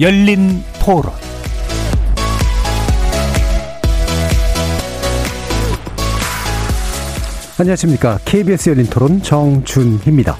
열린 토론 안녕하십니까. KBS 열린 토론 정준희입니다.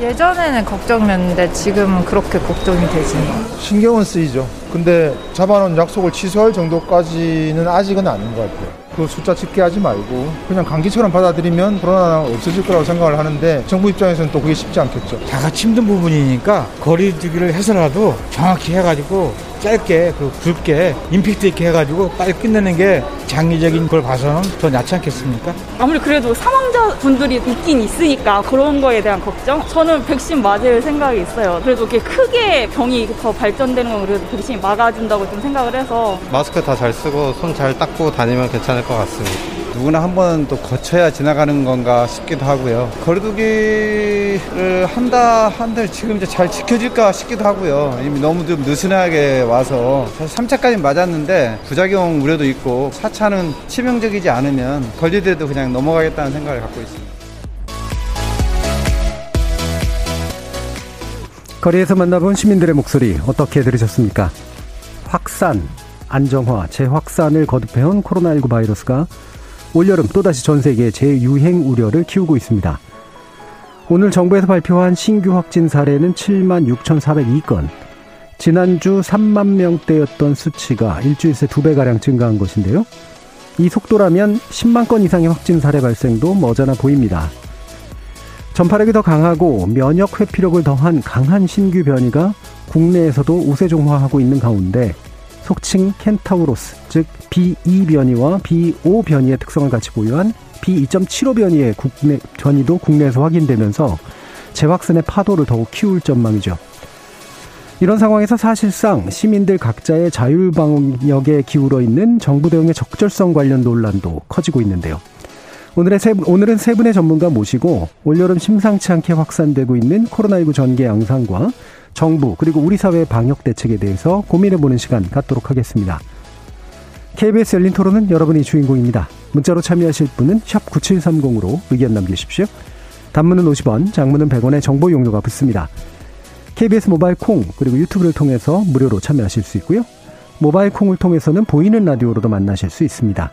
예전에는 걱정이었는데 지금은 그렇게 걱정이 되지는 신경은 쓰이죠. 근데 잡아놓은 약속을 취소할 정도까지는 아직은 아닌 것 같아요. 그 숫자 집계하지 말고 그냥 감기처럼 받아들이면 코로나가 없어질 거라고 생각을 하는데 정부 입장에서는 또 그게 쉽지 않겠죠. 다 같이 힘든 부분이니까 거리두기를 해서라도 정확히 해가지고 짧게 그 굵게 임팩트 있게 해가지고 빨리 끝내는 게 장기적인 걸 봐서는 더 낫지 않겠습니까? 아무리 그래도 사망자 분들이 있긴 있으니까 그런 거에 대한 걱정? 저는 백신 맞을 생각이 있어요. 그래도 이렇게 크게 병이 더 발전되는 건 그래도 백신이 막아준다고 좀 생각을 해서 마스크 다 잘 쓰고 손 잘 닦고 다니면 괜찮을 것 같습니다. 누구나 한 번 또 거쳐야 지나가는 건가 싶기도 하고요. 거리두기를 한다 한들 지금 이제 잘 지켜질까 싶기도 하고요. 이미 너무 좀 느슨하게 와서 사실 3차까지 맞았는데 부작용 우려도 있고 4차는 치명적이지 않으면 걸리더라도 그냥 넘어가겠다는 생각을 갖고 있습니다. 거리에서 만나본 시민들의 목소리 어떻게 들으셨습니까? 확산, 안정화, 재확산을 거듭해온 코로나19 바이러스가 올여름 또다시 전 세계 재유행 우려를 키우고 있습니다. 오늘 정부에서 발표한 신규 확진 사례는 7만 6,402건. 지난주 3만 명대였던 수치가 일주일 새 두 배가량 증가한 것인데요. 이 속도라면 10만 건 이상의 확진 사례 발생도 머지않아 보입니다. 전파력이 더 강하고 면역 회피력을 더한 강한 신규 변이가 국내에서도 우세종화하고 있는 가운데 속칭 켄타우로스, 즉 B2 변이와 B5 변이의 특성을 같이 보유한 B2.75 변이의 국내 변이도 국내에서 확인되면서 재확산의 파도를 더욱 키울 전망이죠. 이런 상황에서 사실상 시민들 각자의 자율 방역에 기울어 있는 정부 대응의 적절성 관련 논란도 커지고 있는데요. 오늘의 세, 오늘은 세 분의 전문가 모시고 올여름 심상치 않게 확산되고 있는 코로나19 전개 양상과 정부 그리고 우리 사회의 방역 대책에 대해서 고민해보는 시간 갖도록 하겠습니다. KBS 열린 토론은 여러분이 주인공입니다. 문자로 참여하실 분은 9730으로 의견 남기십시오. 단문은 50원, 장문은 100원의 정보 용료가 붙습니다. KBS 모바일 콩 그리고 유튜브를 통해서 무료로 참여하실 수 있고요. 모바일 콩을 통해서는 보이는 라디오로도 만나실 수 있습니다.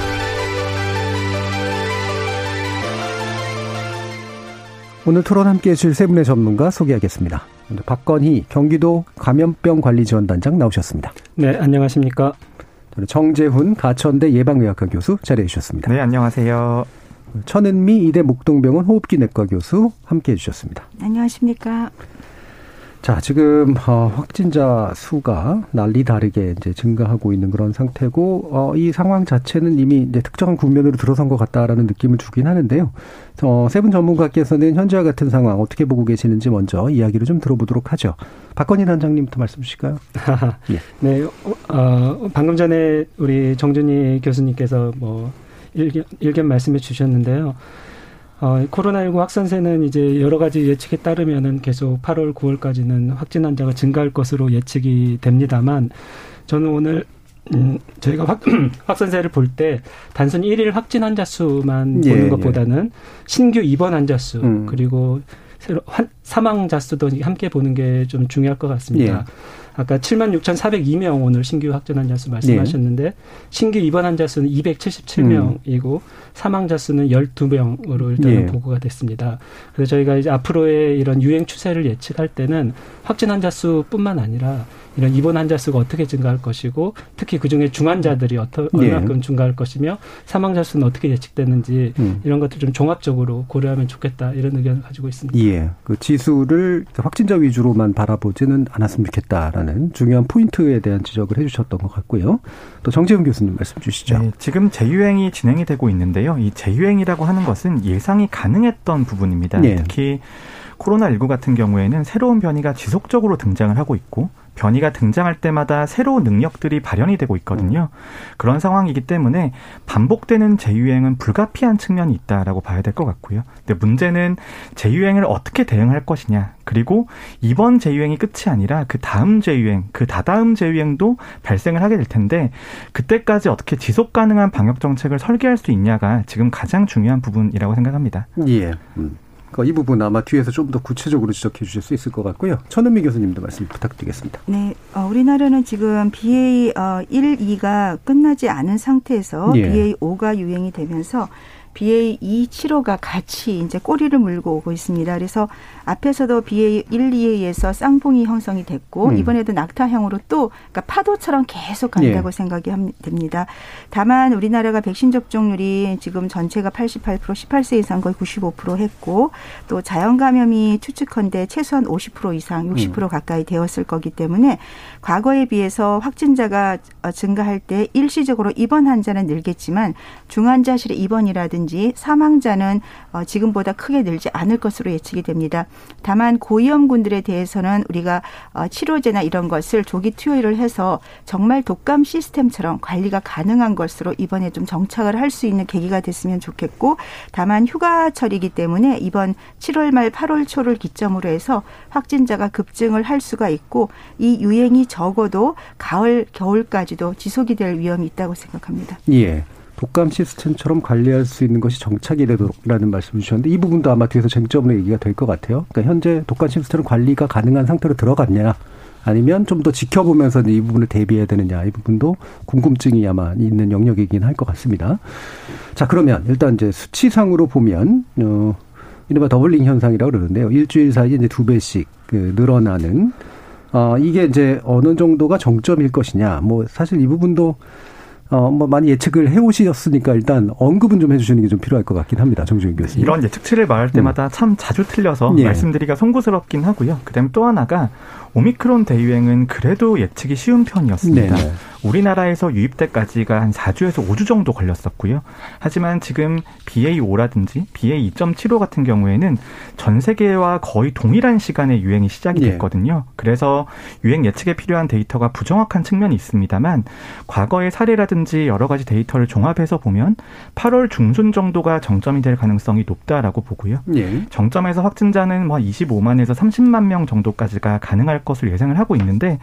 오늘 토론 함께 해 주실 세 분의 전문가 소개하겠습니다. 먼저 박건희 경기도 감염병 관리지원단장 나오셨습니다. 네, 안녕하십니까. 정재훈 가천대 예방의학과 교수 자리해 주셨습니다. 네, 안녕하세요. 천은미 이대 목동병원 호흡기 내과 교수 함께 해 주셨습니다. 안녕하십니까. 자, 지금 어, 확진자 수가 난리 다르게 이제 증가하고 있는 그런 상태고 어, 이 상황 자체는 이미 이제 특정한 국면으로 들어선 것 같다라는 느낌을 주긴 하는데요. 어, 세 분 전문가께서는 현재와 같은 상황 어떻게 보고 계시는지 먼저 이야기를 좀 들어보도록 하죠. 박건희 단장님부터 말씀 주실까요? 예. 네, 어, 방금 전에 우리 정준희 교수님께서 뭐 일견, 일견 말씀해 주셨는데요. 어, 코로나19 확산세는 이제 여러 가지 예측에 따르면은 계속 8월, 9월까지는 확진 환자가 증가할 것으로 예측이 됩니다만 저는 오늘 음, 저희가 확, 확산세를 볼 때 단순히 일일 확진 환자 수만 예, 보는 예. 것보다는 신규 입원 환자 수 음. 그리고 새로 환, 사망자 수도 함께 보는 게 좀 중요할 것 같습니다. 예. 아까 7만 6,402명 오늘 신규 확진 환자 수 말씀하셨는데 신규 입원 환자 수는 277명이고 사망자 수는 12명으로 일단은 예. 보고가 됐습니다. 그래서 저희가 이제 앞으로의 이런 유행 추세를 예측할 때는 확진 환자 수뿐만 아니라 이런 입원 환자 수가 어떻게 증가할 것이고 특히 그중에 중환자들이 어떠, 예. 얼마큼 증가할 것이며 사망자 수는 어떻게 예측되는지 음. 이런 것들 좀 종합적으로 고려하면 좋겠다 이런 의견을 가지고 있습니다. 예. 그 지수를 확진자 위주로만 바라보지는 않았으면 좋겠다라는 중요한 포인트에 대한 지적을 해주셨던 것 같고요. 또 정재훈 교수님 말씀 주시죠. 네, 지금 재유행이 진행이 되고 있는데요. 이 재유행이라고 하는 것은 예상이 가능했던 부분입니다. 예. 특히 코로나19 같은 경우에는 새로운 변이가 지속적으로 등장을 하고 있고 변이가 등장할 때마다 새로운 능력들이 발현이 되고 있거든요. 그런 상황이기 때문에 반복되는 재유행은 불가피한 측면이 있다라고 봐야 될 것 같고요. 근데 문제는 재유행을 어떻게 대응할 것이냐. 그리고 이번 재유행이 끝이 아니라 그 다음 재유행, 그 다다음 재유행도 발생을 하게 될 텐데 그때까지 어떻게 지속 가능한 방역 정책을 설계할 수 있냐가 지금 가장 중요한 부분이라고 생각합니다. 예. 음. 그러니까 이 부분 아마 뒤에서 좀 더 구체적으로 지적해 주실 수 있을 것 같고요. 천은미 교수님도 말씀 부탁드리겠습니다. 네, 어, 우리나라는 지금 BA 어, 1, 2가 끝나지 않은 상태에서 예. BA 5가 유행이 되면서 BA2, 7호가 같이 이제 꼬리를 물고 오고 있습니다. 그래서 앞에서도 BA 1, 2에 의해서 쌍봉이 형성이 됐고 음. 이번에도 낙타형으로 또 그러니까 파도처럼 계속 간다고 예. 생각이 함- 됩니다. 다만 우리나라가 백신 접종률이 지금 전체가 88% 18세 이상 거의 95% 했고 또 자연 감염이 추측컨대 최소한 50% 이상 60% 음. 가까이 되었을 거기 때문에 과거에 비해서 확진자가 어, 증가할 때 일시적으로 입원 환자는 늘겠지만 중환자실의 입원이라든지 사망자는 어, 지금보다 크게 늘지 않을 것으로 예측이 됩니다. 다만 고위험군들에 대해서는 우리가 어, 치료제나 이런 것을 조기 투여를 해서 정말 독감 시스템처럼 관리가 가능한 것으로 이번에 좀 정착을 할 수 있는 계기가 됐으면 좋겠고 다만 휴가철이기 때문에 이번 7월 말 8월 초를 기점으로 해서 확진자가 급증을 할 수가 있고 이 유행이 적어도 가을 겨울까지도 지속이 될 위험이 있다고 생각합니다. 예. 독감 시스템처럼 관리할 수 있는 것이 정착이 되도록라는 말씀을 주셨는데 이 부분도 아마 뒤에서 쟁점으로 얘기가 될 것 같아요. 그러니까 현재 독감 시스템 관리가 가능한 상태로 들어갔냐 아니면 좀 더 지켜보면서 이 부분을 대비해야 되느냐 이 부분도 궁금증이 아마 있는 영역이긴 할 것 같습니다. 자 그러면 일단 이제 수치상으로 보면 어 이른바 더블링 현상이라고 그러는데요. 일주일 사이에 이제 두 배씩 그 늘어나는 어 이게 이제 어느 정도가 정점일 것이냐 뭐 사실 이 부분도 어, 뭐 많이 예측을 해오셨으니까 일단 언급은 좀 해주시는 게 좀 필요할 것 같긴 합니다. 정주인 교수님. 이런 예측치를 말할 때마다 참 자주 틀려서 예. 말씀드리기가 송구스럽긴 하고요. 그다음에 또 하나가 오미크론 대유행은 그래도 예측이 쉬운 편이었습니다. 네네. 우리나라에서 유입 때까지가 한 4주에서 5주 정도 걸렸었고요. 하지만 지금 BA5라든지 BA2.75 같은 경우에는 전 세계와 거의 동일한 시간에 유행이 시작이 예. 됐거든요. 그래서 유행 예측에 필요한 데이터가 부정확한 측면이 있습니다만 과거의 사례라든지 여러 가지 데이터를 종합해서 보면 8월 중순 정도가 정점이 될 가능성이 높다라고 보고요. 예. 정점에서 확진자는 뭐 25만에서 30만 명 정도까지가 가능할 것을 예상을 하고 있는데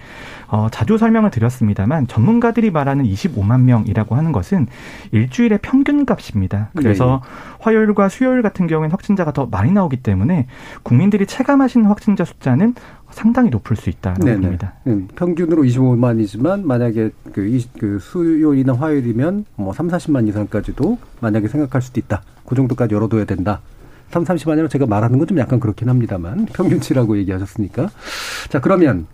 어, 자주 설명을 드렸습니다만 전문가들이 말하는 25만 명이라고 하는 것은 일주일의 평균 값입니다. 그래서 화요일과 수요일 같은 경우에는 확진자가 더 많이 나오기 때문에 국민들이 체감하시는 확진자 숫자는 상당히 높을 수 있다라고 네네. 봅니다. 음, 평균으로 25만이지만 만약에 그, 이, 그 수요일이나 화요일이면 뭐 3, 40만 이상까지도 만약에 생각할 수도 있다. 그 정도까지 열어둬야 된다. 3, 30만이라고 제가 말하는 건 좀 약간 그렇긴 합니다만 평균치라고 얘기하셨으니까. 자 그러면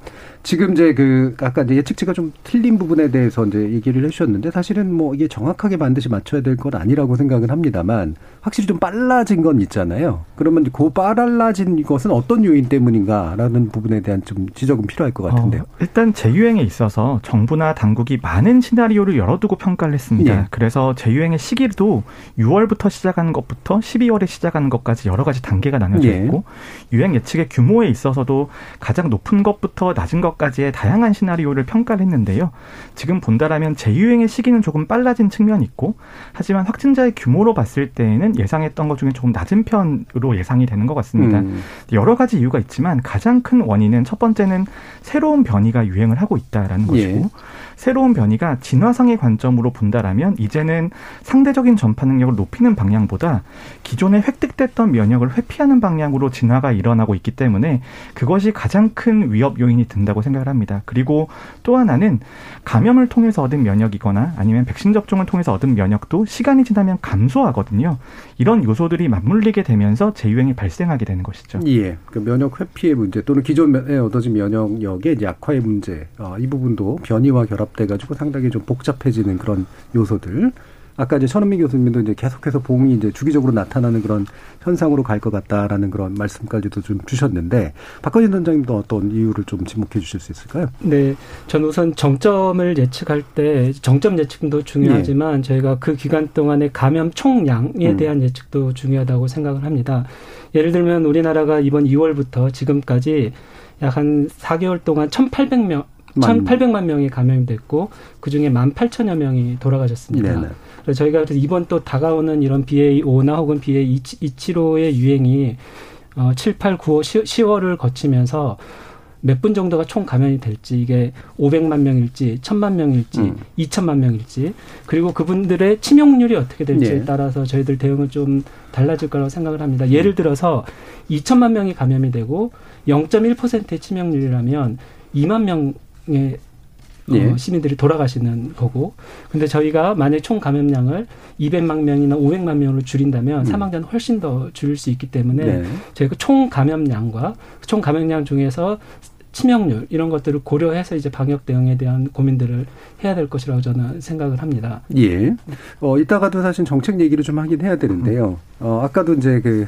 지금 이제 그 아까 이제 예측치가 좀 틀린 부분에 대해서 이제 얘기를 해주셨는데 사실은 뭐 이게 정확하게 반드시 맞춰야 될 건 아니라고 생각은 합니다만 확실히 좀 빨라진 건 있잖아요. 그러면 그 빨라진 것은 어떤 요인 때문인가라는 부분에 대한 좀 지적은 필요할 것 같은데요. 어, 일단 재유행에 있어서 정부나 당국이 많은 시나리오를 열어두고 평가를 했습니다. 예. 그래서 재유행의 시기도 6월부터 시작하는 것부터 12월에 시작하는 것까지 여러 가지 단계가 나눠져 예. 있고 유행 예측의 규모에 있어서도 가장 높은 것부터 낮은 것 까지의 다양한 시나리오를 평가를 했는데요. 지금 본다라면 재유행의 시기는 조금 빨라진 측면이 있고 하지만 확진자의 규모로 봤을 때에는 예상했던 것 중에 조금 낮은 편으로 예상이 되는 것 같습니다. 음. 여러 가지 이유가 있지만 가장 큰 원인은 첫 번째는 새로운 변이가 유행을 하고 있다라는 것이고 예. 새로운 변이가 진화상의 관점으로 본다라면 이제는 상대적인 전파 능력을 높이는 방향보다 기존에 획득됐던 면역을 회피하는 방향으로 진화가 일어나고 있기 때문에 그것이 가장 큰 위협 요인이 된다고 생각을 합니다. 그리고 또 하나는 감염을 통해서 얻은 면역이거나 아니면 백신 접종을 통해서 얻은 면역도 시간이 지나면 감소하거든요. 이런 요소들이 맞물리게 되면서 재유행이 발생하게 되는 것이죠. 예, 그 면역 회피의 문제 또는 기존에 얻어진 면역력의 약화의 문제, 어, 이 부분도 변이와 결합 돼 가지고 상당히 좀 복잡해지는 그런 요소들. 아까 이제 천은미 교수님도 이제 계속해서 봄이 이제 주기적으로 나타나는 그런 현상으로 갈 것 같다라는 그런 말씀까지도 좀 주셨는데 박건희 원장님도 어떤 이유를 좀 지목해 주실 수 있을까요? 네, 전 우선 정점을 예측할 때 정점 예측도 중요하지만 저희가 그 기간 동안의 감염 총량에 음. 대한 예측도 중요하다고 생각을 합니다. 예를 들면 우리나라가 이번 2월부터 지금까지 약 한 4개월 동안 1,800명 1,800만 명이 감염이 됐고 그중에 18,000여 명이 돌아가셨습니다. 네네. 그래서 저희가 그래서 이번 또 다가오는 이런 BA5나 혹은 BA275의 유행이 어, 7, 8, 9, 5, 10월을 거치면서 몇 분 정도가 총 감염이 될지 이게 500만 명일지 1000만 명일지 음. 2000만 명일지 그리고 그분들의 치명률이 어떻게 될지에 네. 따라서 저희들 대응은 좀 달라질 거라고 생각을 합니다. 예를 들어서 2천만 명이 감염이 되고 0.1%의 치명률이라면 2만 명 의 예. 어, 시민들이 돌아가시는 거고. 근데 저희가 만약 총 감염량을 200만 명이나 500만 명으로 줄인다면 음. 사망자는 훨씬 더 줄일 수 있기 때문에 네. 저희가 총 감염량과 총 감염량 중에서 치명률 이런 것들을 고려해서 이제 방역 대응에 대한 고민들을 해야 될 것이라고 저는 생각을 합니다. 예. 어, 이따가도 사실 정책 얘기를 좀 하긴 해야 되는데요. 어, 아까도 이제 그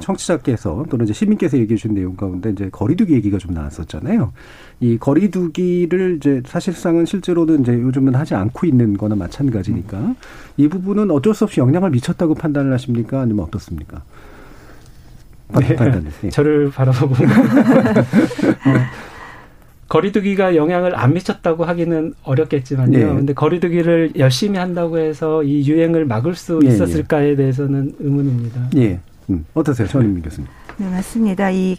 청취자께서 또는 이제 시민께서 얘기해 주신 내용 가운데 이제 거리두기 얘기가 좀 나왔었잖아요. 이 거리두기를 이제 사실상은 실제로는 이제 요즘은 하지 않고 있는 거나 마찬가지니까 이 부분은 어쩔 수 없이 영향을 미쳤다고 판단을 하십니까? 아니면 어떻습니까? 네. 네. 저를 바라보고 거리두기가 영향을 안 미쳤다고 하기는 어렵겠지만요. 네. 근데 거리두기를 열심히 한다고 해서 이 유행을 막을 수 네, 있었을까에 네. 대해서는 의문입니다. 예. 음. 어떠세요, 전인민 교수님? 네, 맞습니다. 이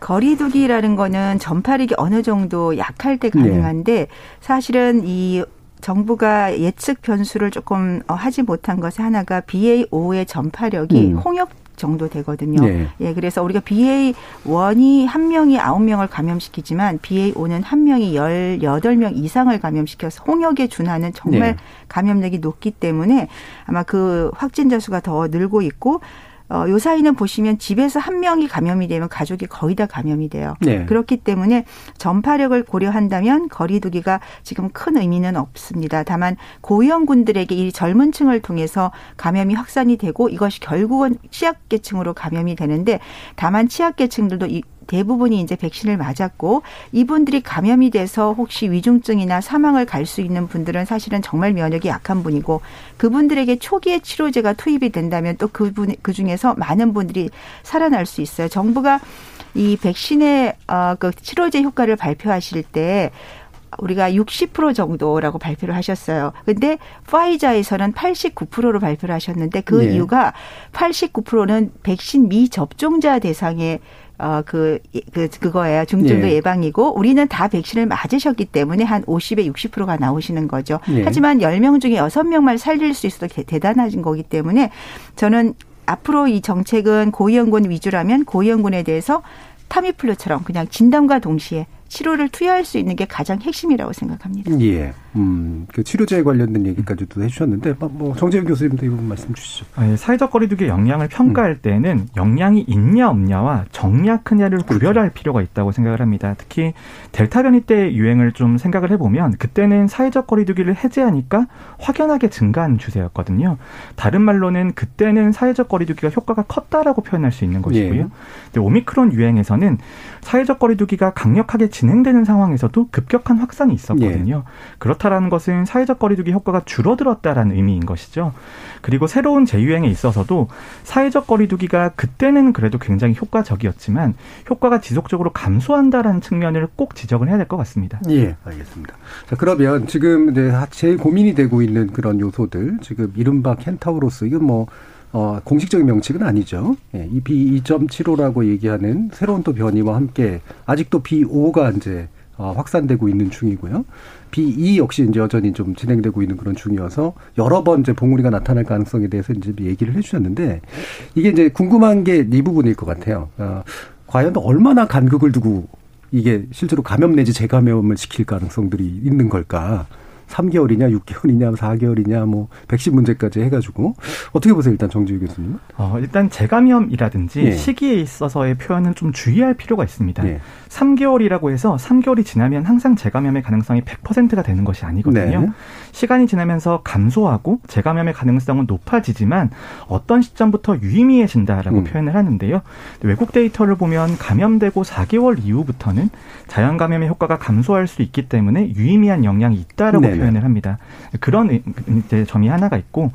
거리두기라는 거는 전파력이 어느 정도 약할 때 가능한데 네. 사실은 이 정부가 예측 변수를 조금 어, 하지 못한 것이 하나가 BA5의 전파력이 음. 홍역 정도 되거든요. 네. 예, 그래서 우리가 BA1이 한 명이 아홉 명을 감염시키지만 BA5는 한 명이 열 여덟 명 이상을 감염시켜서 홍역에 준하는 정말 네. 감염력이 높기 때문에 아마 그 확진자 수가 더 늘고 있고 어, 요 사이는 보시면 집에서 한 명이 감염이 되면 가족이 거의 다 감염이 돼요. 네. 그렇기 때문에 전파력을 고려한다면 거리두기가 지금 큰 의미는 없습니다. 다만 고위험군들에게 이 젊은 층을 통해서 감염이 확산이 되고 이것이 결국은 취약계층으로 감염이 되는데 다만 취약계층들도 이 대부분이 이제 백신을 맞았고 이분들이 감염이 돼서 혹시 위중증이나 사망을 갈 수 있는 분들은 사실은 정말 면역이 약한 분이고 그분들에게 초기에 치료제가 투입이 된다면 또 그분 그 중에서 많은 분들이 살아날 수 있어요. 정부가 이 백신의 어그 치료제 효과를 발표하실 때 우리가 60% 정도라고 발표를 하셨어요. 근데 파이자에서는 89%로 발표를 하셨는데 그 네. 이유가 89%는 백신 미접종자 대상의 어, 그, 그, 그거예요. 중증도 예. 예방이고, 우리는 다 백신을 맞으셨기 때문에 한 50에 60%가 나오시는 거죠. 예. 하지만 10명 중에 6명만 살릴 수 있어도 대단하신 거기 때문에 저는 앞으로 이 정책은 고위험군 위주라면 고위험군에 대해서 타미플루처럼 그냥 진단과 동시에 치료를 투여할 수 있는 게 가장 핵심이라고 생각합니다. 예. 음, 그 치료제에 관련된 얘기까지도 해주셨는데, 뭐, 뭐 정재현 교수님도 이 부분 말씀 주시죠. 아, 예, 사회적 거리두기의 영향을 평가할 음. 때는 영향이 있냐 없냐와 정리야 크냐를 그렇죠. 구별할 필요가 있다고 생각을 합니다. 특히 델타 변이 때 유행을 좀 생각을 해보면 그때는 사회적 거리두기를 해제하니까 확연하게 증가한 추세였거든요. 다른 말로는 그때는 사회적 거리두기가 효과가 컸다라고 표현할 수 있는 것이고요. 예. 근데 오미크론 유행에서는 사회적 거리두기가 강력하게 진행되는 상황에서도 급격한 확산이 있었거든요. 예. 그렇다 라는 것은 사회적 거리두기 효과가 줄어들었다라는 의미인 것이죠. 그리고 새로운 재유행에 있어서도 사회적 거리두기가 그때는 그래도 굉장히 효과적이었지만 효과가 지속적으로 감소한다라는 측면을 꼭 지적을 해야 될 것 같습니다. 예, 알겠습니다. 자, 그러면 지금 이제 제일 고민이 되고 있는 그런 요소들, 지금 이른바 켄타우로스, 이건 뭐 어, 공식적인 명칭은 아니죠. 예, 이 B2.75라고 얘기하는 새로운 또 변이와 함께 아직도 B5가 이제 어, 확산되고 있는 중이고요. B2 역시 이제 여전히 좀 진행되고 있는 그런 중이어서 여러 번 이제 봉우리가 나타날 가능성에 대해서 이제 얘기를 해주셨는데 이게 이제 궁금한 게 이 부분일 것 같아요. 어, 과연 얼마나 간극을 두고 이게 실제로 감염 내지 재감염을 시킬 가능성들이 있는 걸까? 3개월이냐, 6개월이냐, 4개월이냐, 뭐 백신 문제까지 해가지고 어떻게 보세요, 일단 정지우 교수님? 어, 일단 재감염이라든지 예. 시기에 있어서의 표현은 좀 주의할 필요가 있습니다. 예. 3개월이라고 해서 3개월이 지나면 항상 재감염의 가능성이 100%가 되는 것이 아니거든요. 네. 시간이 지나면서 감소하고 재감염의 가능성은 높아지지만 어떤 시점부터 유의미해진다라고 음. 표현을 하는데요. 외국 데이터를 보면 감염되고 4개월 이후부터는 자연 감염의 효과가 감소할 수 있기 때문에 유의미한 영향이 있다라고 네 표현을 합니다. 그런 이제 점이 하나가 있고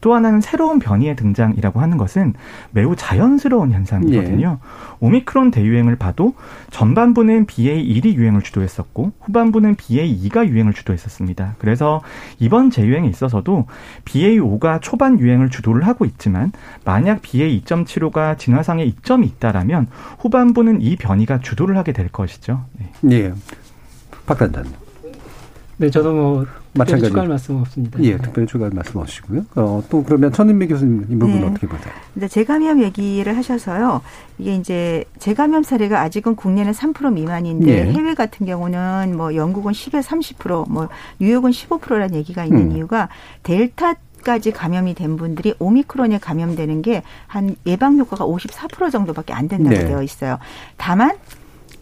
또 하나는 새로운 변이의 등장이라고 하는 것은 매우 자연스러운 현상이거든요. 예. 오미크론 대유행을 봐도 전반 부는 BA1이 유행을 주도했었고 후반부는 BA2가 유행을 주도했었습니다. 그래서 이번 재유행에 있어서도 BA5가 초반 유행을 주도를 하고 있지만 만약 BA2.75가 진화상의 이점이 있다라면 후반부는 이 변이가 주도를 하게 될 것이죠. 네. 예. 박 단장님. 네, 저도 뭐 마찬가지 추가할 말씀 없습니다. 예, 특별히 추가할 말씀 없으시고요. 어, 또 그러면 천은미 교수님 이 부분 네. 어떻게 보세요? 근데 재감염 얘기를 하셔서요. 이게 이제 재감염 사례가 아직은 국내는 3% 미만인데 예. 해외 같은 경우는 뭐 영국은 10에 30%, 뭐 뉴욕은 15%라는 얘기가 있는 음. 이유가 델타 까지 감염이 된 분들이 오미크론에 감염되는 게 한 예방 효과가 54% 정도밖에 안 된다고 네. 되어 있어요. 다만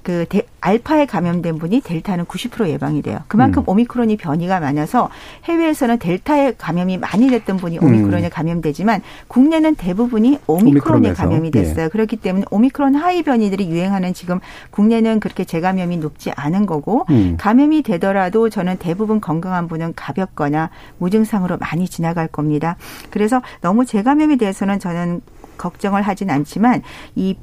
그 데, 알파에 감염된 분이 델타는 90% 예방이 돼요. 그만큼 음. 오미크론이 변이가 많아서 해외에서는 델타에 감염이 많이 됐던 분이 음. 오미크론에 음. 감염되지만 국내는 대부분이 오미크론에 오미크론에서. 감염이 됐어요. 예. 그렇기 때문에 오미크론 하위 변이들이 유행하는 지금 국내는 그렇게 재감염이 높지 않은 거고 음. 감염이 되더라도 저는 대부분 건강한 분은 가볍거나 무증상으로 많이 지나갈 겁니다. 그래서 너무 재감염에 대해서는 저는 걱정을 하진 않지만 이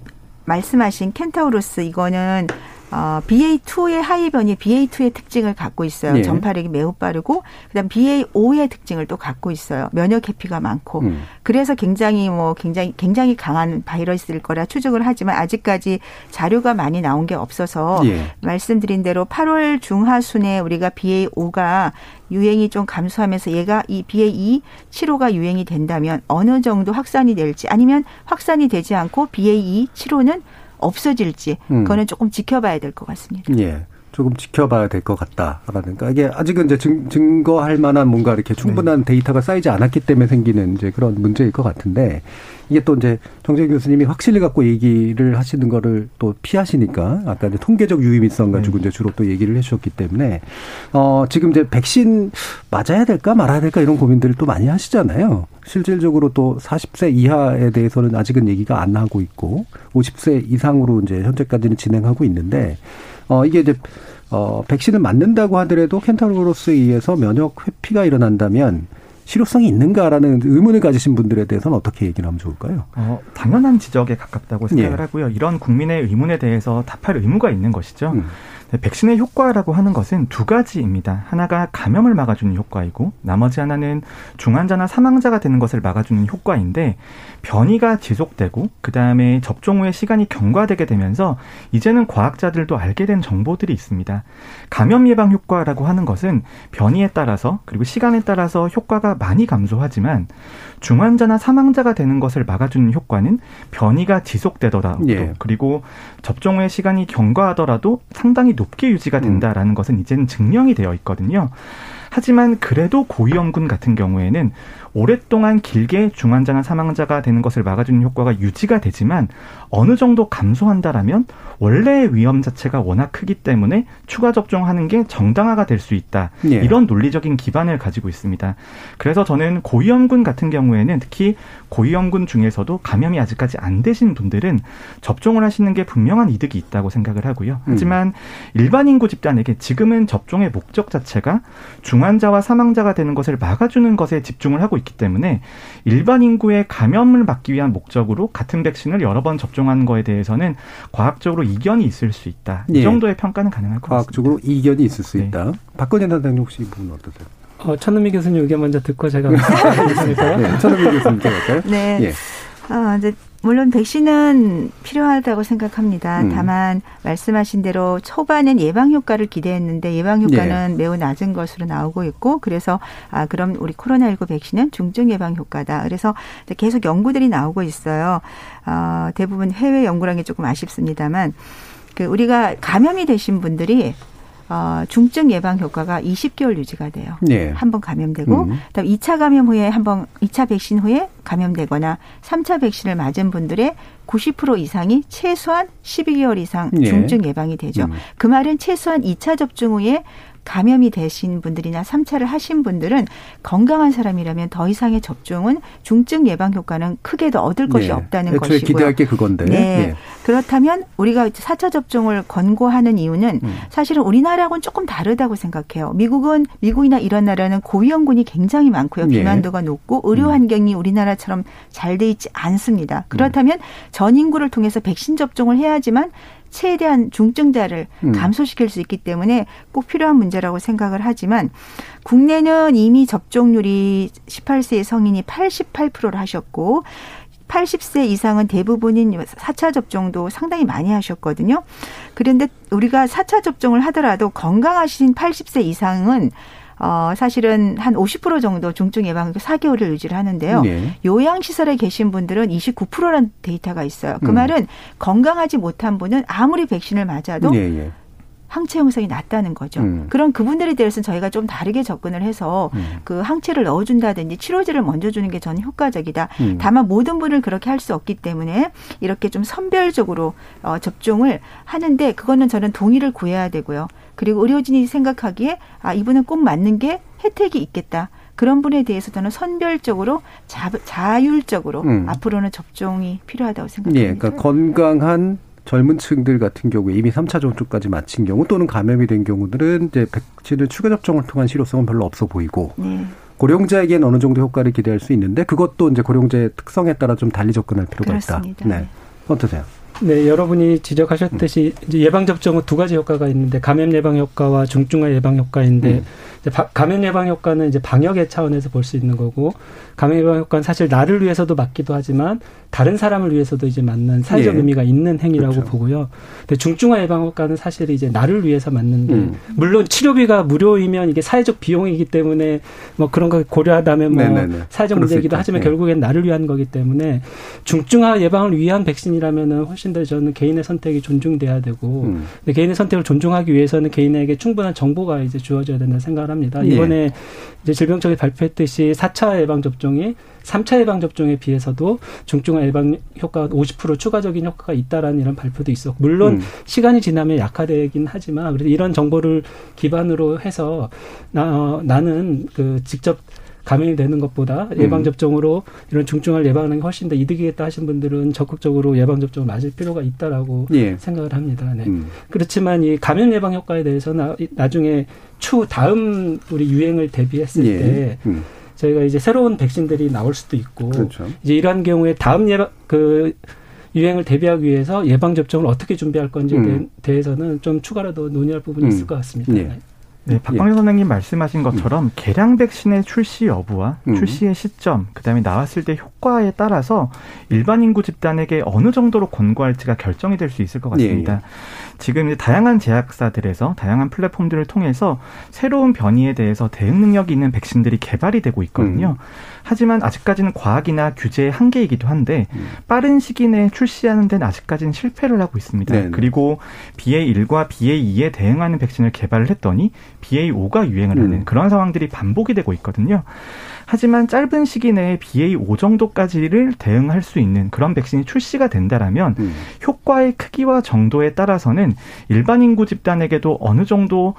말씀하신 켄타우로스 이거는 어, BA2의 하위 변이 BA2의 특징을 갖고 있어요. 네. 전파력이 매우 빠르고 그다음 BA5의 특징을 또 갖고 있어요. 면역 해피가 많고. 음. 그래서 굉장히 뭐 굉장히 굉장히 강한 바이러스일 거라 추정을 하지만 아직까지 자료가 많이 나온 게 없어서 예. 말씀드린 대로 8월 중하순에 우리가 BA5가 유행이 좀 감소하면서 얘가 이 BA2 7호가 유행이 된다면 어느 정도 확산이 될지 아니면 확산이 되지 않고 BA2 7호는 없어질지 음. 그거는 조금 지켜봐야 될 것 같습니다. 예. 조금 지켜봐야 될 것 같다라는 까 이게 아직은 이제 증, 증거할 만한 뭔가 이렇게 충분한 네. 데이터가 쌓이지 않았기 때문에 생기는 이제 그런 문제일 것 같은데 이게 또 이제 정재 교수님이 확실히 갖고 얘기를 하시는 거를 또 피하시니까 아까 이제 통계적 유의미성 가지고 네. 이제 주로 또 얘기를 해주셨기 때문에 어 지금 이제 백신 맞아야 될까 말아야 될까 이런 고민들을 또 많이 하시잖아요. 실질적으로 또 40세 이하에 대해서는 아직은 얘기가 안 나고 있고 50세 이상으로 이제 현재까지는 진행하고 있는데 어 이게 이제 어 백신을 맞는다고 하더라도 켄타로로스에 의해서 면역 회피가 일어난다면 실효성이 있는가라는 의문을 가지신 분들에 대해서는 어떻게 얘기를 하면 좋을까요? 어, 당연한 지적에 가깝다고 생각을 예. 하고요. 이런 국민의 의문에 대해서 답할 의무가 있는 것이죠. 음. 네, 백신의 효과라고 하는 것은 두 가지입니다. 하나가 감염을 막아주는 효과이고 나머지 하나는 중환자나 사망자가 되는 것을 막아주는 효과인데 변이가 지속되고 그 다음에 접종 후에 시간이 경과되게 되면서 이제는 과학자들도 알게 된 정보들이 있습니다. 감염 예방 효과라고 하는 것은 변이에 따라서 그리고 시간에 따라서 효과가 많이 감소하지만 중환자나 사망자가 되는 것을 막아주는 효과는 변이가 지속되더라도 예. 그리고 접종 후에 시간이 경과하더라도 상당히 높게 유지가 음. 된다라는 음. 것은 이제는 증명이 되어 있거든요. 하지만 그래도 고위험군 같은 경우에는 오랫동안 길게 중환자나 사망자가 되는 것을 막아주는 효과가 유지가 되지만 어느 정도 감소한다라면 원래의 위험 자체가 워낙 크기 때문에 추가 접종하는 게 정당화가 될 수 있다. 예. 이런 논리적인 기반을 가지고 있습니다. 그래서 저는 고위험군 같은 경우에는 특히 고위험군 중에서도 감염이 아직까지 안 되신 분들은 접종을 하시는 게 분명한 이득이 있다고 생각을 하고요. 음. 하지만 일반 인구 집단에게 지금은 접종의 목적 자체가 중환자와 사망자가 되는 것을 막아주는 것에 집중을 하고 있기 때문에 일반 인구의 감염을 막기 위한 목적으로 같은 백신을 여러 번 접종하는 거에 대해서는 과학적으로 이견이 있을 수 있다. 이 예. 정도의 평가는 가능할 것 과학적으로 같습니다. 과학적으로 이견이 있을 수 네. 있다. 박건희 단장님 혹시 이 부분 어떠세요? 어, 천은미 교수님 의견 먼저 듣고 제가 말씀드리겠습니다. 네, 천은미 교수님 들어갈까요? 네. 예. 아, 이제 물론 백신은 필요하다고 생각합니다. 음. 다만 말씀하신 대로 초반엔 예방 효과를 기대했는데 예방 효과는 예. 매우 낮은 것으로 나오고 있고 그래서 아 그럼 우리 코로나19 백신은 중증 예방 효과다. 그래서 계속 연구들이 나오고 있어요. 어, 대부분 해외 연구라는 게 조금 아쉽습니다만 그 우리가 감염이 되신 분들이 어, 중증 예방 효과가 20개월 유지가 돼요. 네. 한번 감염되고 음. 그다음 2차 감염 후에 한번 2차 백신 후에 감염되거나 3차 백신을 맞은 분들의 90% 이상이 최소한 12개월 이상 네. 중증 예방이 되죠. 음. 그 말은 최소한 2차 접종 후에 감염이 되신 분들이나 3차를 하신 분들은 건강한 사람이라면 더 이상의 접종은 중증 예방 효과는 크게 더 얻을 것이 네. 없다는 것이고요. 기대할 게 그건데. 네. 네. 그렇다면 우리가 4차 접종을 권고하는 이유는 음. 사실은 우리나라하고는 조금 다르다고 생각해요. 미국은 미국이나 이런 나라는 고위험군이 굉장히 많고요. 예. 비만도가 높고 의료 환경이 우리나라처럼 잘 돼 있지 않습니다. 그렇다면 전 인구를 통해서 백신 접종을 해야지만 최대한 중증자를 음. 감소시킬 수 있기 때문에 꼭 필요한 문제라고 생각을 하지만 국내는 이미 접종률이 18세 성인이 88%를 하셨고 80세 이상은 대부분인 4차 접종도 상당히 많이 하셨거든요. 그런데 우리가 4차 접종을 하더라도 건강하신 80세 이상은 어, 사실은 한 50% 정도 중증 예방 4개월을 유지를 하는데요. 네. 요양시설에 계신 분들은 29%라는 데이터가 있어요. 그 음. 말은 건강하지 못한 분은 아무리 백신을 맞아도 예, 예. 항체 형성이 낮다는 거죠. 음. 그런 그분들에 대해서는 저희가 좀 다르게 접근을 해서 음. 그 항체를 넣어준다든지 치료제를 먼저 주는 게 저는 효과적이다. 음. 다만 모든 분을 그렇게 할 수 없기 때문에 이렇게 좀 선별적으로 어, 접종을 하는데 그거는 저는 동의를 구해야 되고요. 그리고 의료진이 생각하기에 아 이분은 꼭 맞는 게 혜택이 있겠다. 그런 분에 대해서 저는 선별적으로 자, 자율적으로 음. 앞으로는 접종이 필요하다고 생각합니다. 예, 그러니까 건강한 젊은 층들 같은 경우에 이미 3차 접종까지 마친 경우 또는 감염이 된 경우들은 이제 백신을 추가 접종을 통한 실효성은 별로 없어 보이고 네. 고령자에게는 어느 정도 효과를 기대할 수 있는데 그것도 이제 고령자의 특성에 따라 좀 달리 접근할 필요가 그렇습니다. 있다. 네. 어떠세요? 네, 여러분이 지적하셨듯이 이제 예방 접종은 두 가지 효과가 있는데 감염 예방 효과와 중증화 예방 효과인데 음. 이제 바- 감염 예방 효과는 이제 방역의 차원에서 볼 수 있는 거고 감염 예방 효과는 사실 나를 위해서도 맞기도 하지만 다른 사람을 위해서도 이제 맞는 사회적 예. 의미가 있는 행위라고 그렇죠. 보고요. 근데 중증화 예방 효과는 사실 이제 나를 위해서 맞는데 음. 물론 치료비가 무료이면 이게 사회적 비용이기 때문에 뭐 그런 거 고려하다면 뭐 네네네. 사회적 문제이기도. 하지만 예. 결국엔 나를 위한 거기 때문에 중증화 예방을 위한 백신이라면은 훨씬 더 저는 개인의 선택이 존중돼야 되고 음. 개인의 선택을 존중하기 위해서는 개인에게 충분한 정보가 이제 주어져야 된다 생각을 합니다. 예. 이번에 이제 질병청이 발표했듯이 4차 예방 접종이 3차 예방 접종에 비해서도 중증화 예방 효과가 50% 추가적인 효과가 있다라는 이런 발표도 있었고 물론 음. 시간이 지나면 약화되긴 하지만 그래도 이런 정보를 기반으로 해서 나 어, 나는 그 직접 감염이 되는 것보다 음. 예방 접종으로 이런 중증화를 예방하는 게 훨씬 더 이득이겠다 하신 분들은 적극적으로 예방 접종을 맞을 필요가 있다라고 예. 생각을 합니다. 네. 음. 그렇지만 이 감염 예방 효과에 대해서는 나- 나중에 추 다음 우리 유행을 대비했을 예. 때 음. 저희가 이제 새로운 백신들이 나올 수도 있고 그렇죠. 이제 이러한 경우에 다음 예방 그 유행을 대비하기 위해서 예방 접종을 어떻게 준비할 건지에 음. 대- 대해서는 좀 추가로 더 논의할 부분이 음. 있을 것 같습니다. 예. 네. 네, 박광일 선생님 말씀하신 것처럼 개량 백신의 출시 여부와 음. 출시의 시점, 그다음에 나왔을 때 효과에 따라서 일반 인구 집단에게 어느 정도로 권고할지가 결정이 될 수 있을 것 같습니다. 예, 예. 지금 이제 다양한 제약사들에서 다양한 플랫폼들을 통해서 새로운 변이에 대해서 대응 능력이 있는 백신들이 개발이 되고 있거든요. 음. 하지만 아직까지는 과학이나 규제의 한계이기도 한데 음. 빠른 시기 내에 출시하는 데는 아직까지는 실패를 하고 있습니다. 네네. 그리고 BA1과 BA2에 대응하는 백신을 개발을 했더니 BA5가 유행을 하는 음. 그런 상황들이 반복이 되고 있거든요. 하지만 짧은 시기 내에 BA5 정도까지를 대응할 수 있는 그런 백신이 출시가 된다라면 음. 효과의 크기와 정도에 따라서는 일반 인구 집단에게도 어느 정도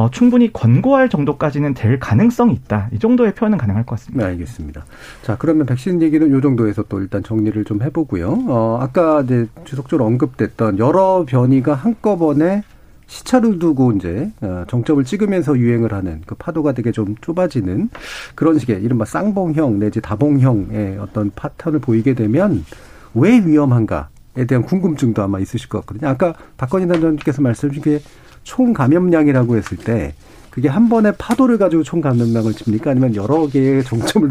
어, 충분히 권고할 정도까지는 될 가능성이 있다. 이 정도의 표현은 가능할 것 같습니다. 네, 알겠습니다. 자, 그러면 백신 얘기는 요 정도에서 또 일단 정리를 좀 해보고요. 어, 아까 이제 지속적으로 언급됐던 여러 변이가 한꺼번에 시차를 두고 이제 어, 정점을 찍으면서 유행을 하는 그 파도가 되게 좀 좁아지는 그런 식의 이른바 쌍봉형 내지 다봉형의 어떤 파턴을 보이게 되면 왜 위험한가에 대한 궁금증도 아마 있으실 것 같거든요. 아까 박건희 단장님께서 말씀 주신 게 총 감염량이라고 했을 때 그게 한 번에 파도를 가지고 총 감염량을 칩니까? 아니면 여러 개의 정점을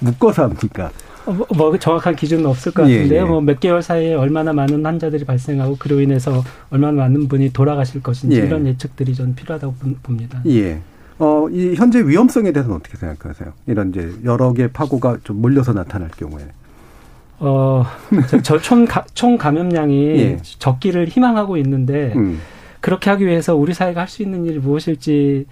묶어서 합니까? 어, 뭐, 뭐 정확한 기준은 없을 것 예, 같은데요. 예. 뭐몇 개월 사이에 얼마나 많은 환자들이 발생하고 그로 인해서 얼마나 많은 분이 돌아가실 것인지 예. 이런 예측들이 전 필요하다고 보- 봅니다. 예. 어, 이 현재 위험성에 대해서는 어떻게 생각하세요? 이런 이제 여러 개의 파고가 좀 몰려서 나타날 경우에. 어, 저총 총 감염량이 예. 적기를 희망하고 있는데 음. 그렇게 하기 위해서 우리 사회가 할 수 있는 일이 무엇일지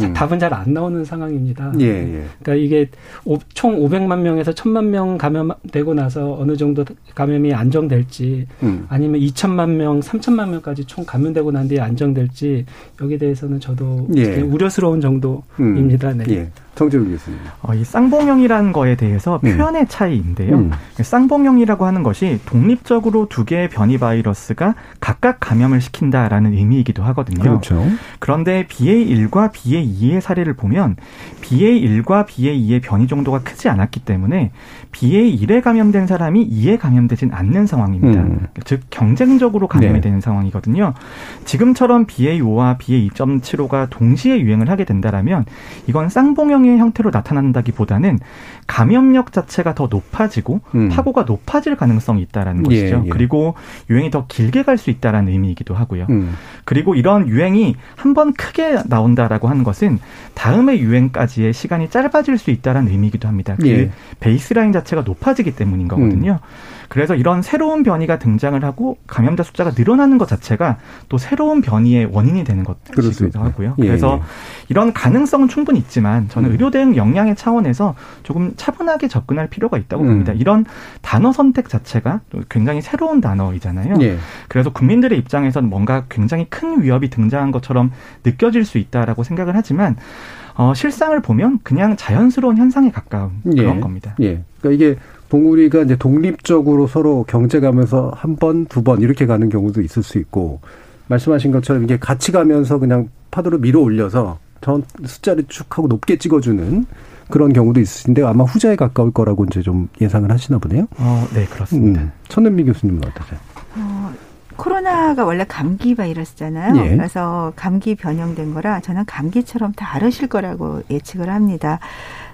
음. 답은 잘 안 나오는 상황입니다. 예, 예. 그러니까 이게 오- 총 500만 명에서 1000만 명 감염되고 나서 어느 정도 감염이 안정될지 음. 아니면 2천만 명, 3천만 명까지 총 감염되고 난 뒤에 안정될지 여기에 대해서는 저도 예. 우려스러운 정도입니다. 네. 예. 정재훈 교수님. 어, 이 쌍봉형이라는 거에 대해서 음. 표현의 차이인데요. 음. 쌍봉형이라고 하는 것이 독립적으로 두 개의 변이 바이러스가 각각 감염을 시킨다라는 의미이기도 하거든요. 그렇죠. 그런데 BA1과 BA2의 사례를 보면 BA1과 BA2의 변이 정도가 크지 않았기 때문에 BA1에 감염된 사람이 2에 감염되진 않는 상황입니다. 음. 즉 경쟁적으로 감염이 네. 되는 상황이거든요. 지금처럼 BA5와 BA2.75가 동시에 유행을 하게 된다라면 이건 쌍봉형의 형태로 나타난다기보다는 감염력 자체가 더 높아지고 음. 파고가 높아질 가능성이 있다라는 예, 것이죠. 예. 그리고 유행이 더 길게 갈 수 있다라는 의미이기도 하고요. 음. 그리고 이런 유행이 한 번 크게 나온다라고 하는 것은 다음의 유행까지의 시간이 짧아질 수 있다라는 의미이기도 합니다. 그 예. 베이스라인 자 체가 높아지기 때문인 거거든요. 그래서 이런 새로운 변이가 등장을 하고 감염자 숫자가 늘어나는 것 자체가 또 새로운 변이의 원인이 되는 것이기도. 하고요. 예, 그래서 예. 이런 가능성은 충분히 있지만 저는 음. 의료 대응 역량의 차원에서 조금 차분하게 접근할 필요가 있다고 음. 봅니다. 이런 단어 선택 자체가 또 굉장히 새로운 단어이잖아요. 예. 그래서 국민들의 입장에서는 뭔가 굉장히 큰 위협이 등장한 것처럼 느껴질 수 있다라고 생각을 하지만 어, 실상을 보면 그냥 자연스러운 현상에 가까운 그런 예. 겁니다. 예. 그러니까 이게 봉우리가 이제 독립적으로 서로 경쟁하면서 한 번, 두 번 이렇게 가는 경우도 있을 수 있고 말씀하신 것처럼 이게 같이 가면서 그냥 파도를 밀어 올려서 전 숫자를 쭉 하고 높게 찍어주는 그런 경우도 있으신데 아마 후자에 가까울 거라고 이제 좀 예상을 하시나 보네요. 어, 네, 그렇습니다. 음. 천은미 교수님은 어떠세요? 어, 코로나가 원래 감기 바이러스잖아요. 예. 그래서 감기 변형된 거라 저는 감기처럼 다르실 거라고 예측을 합니다.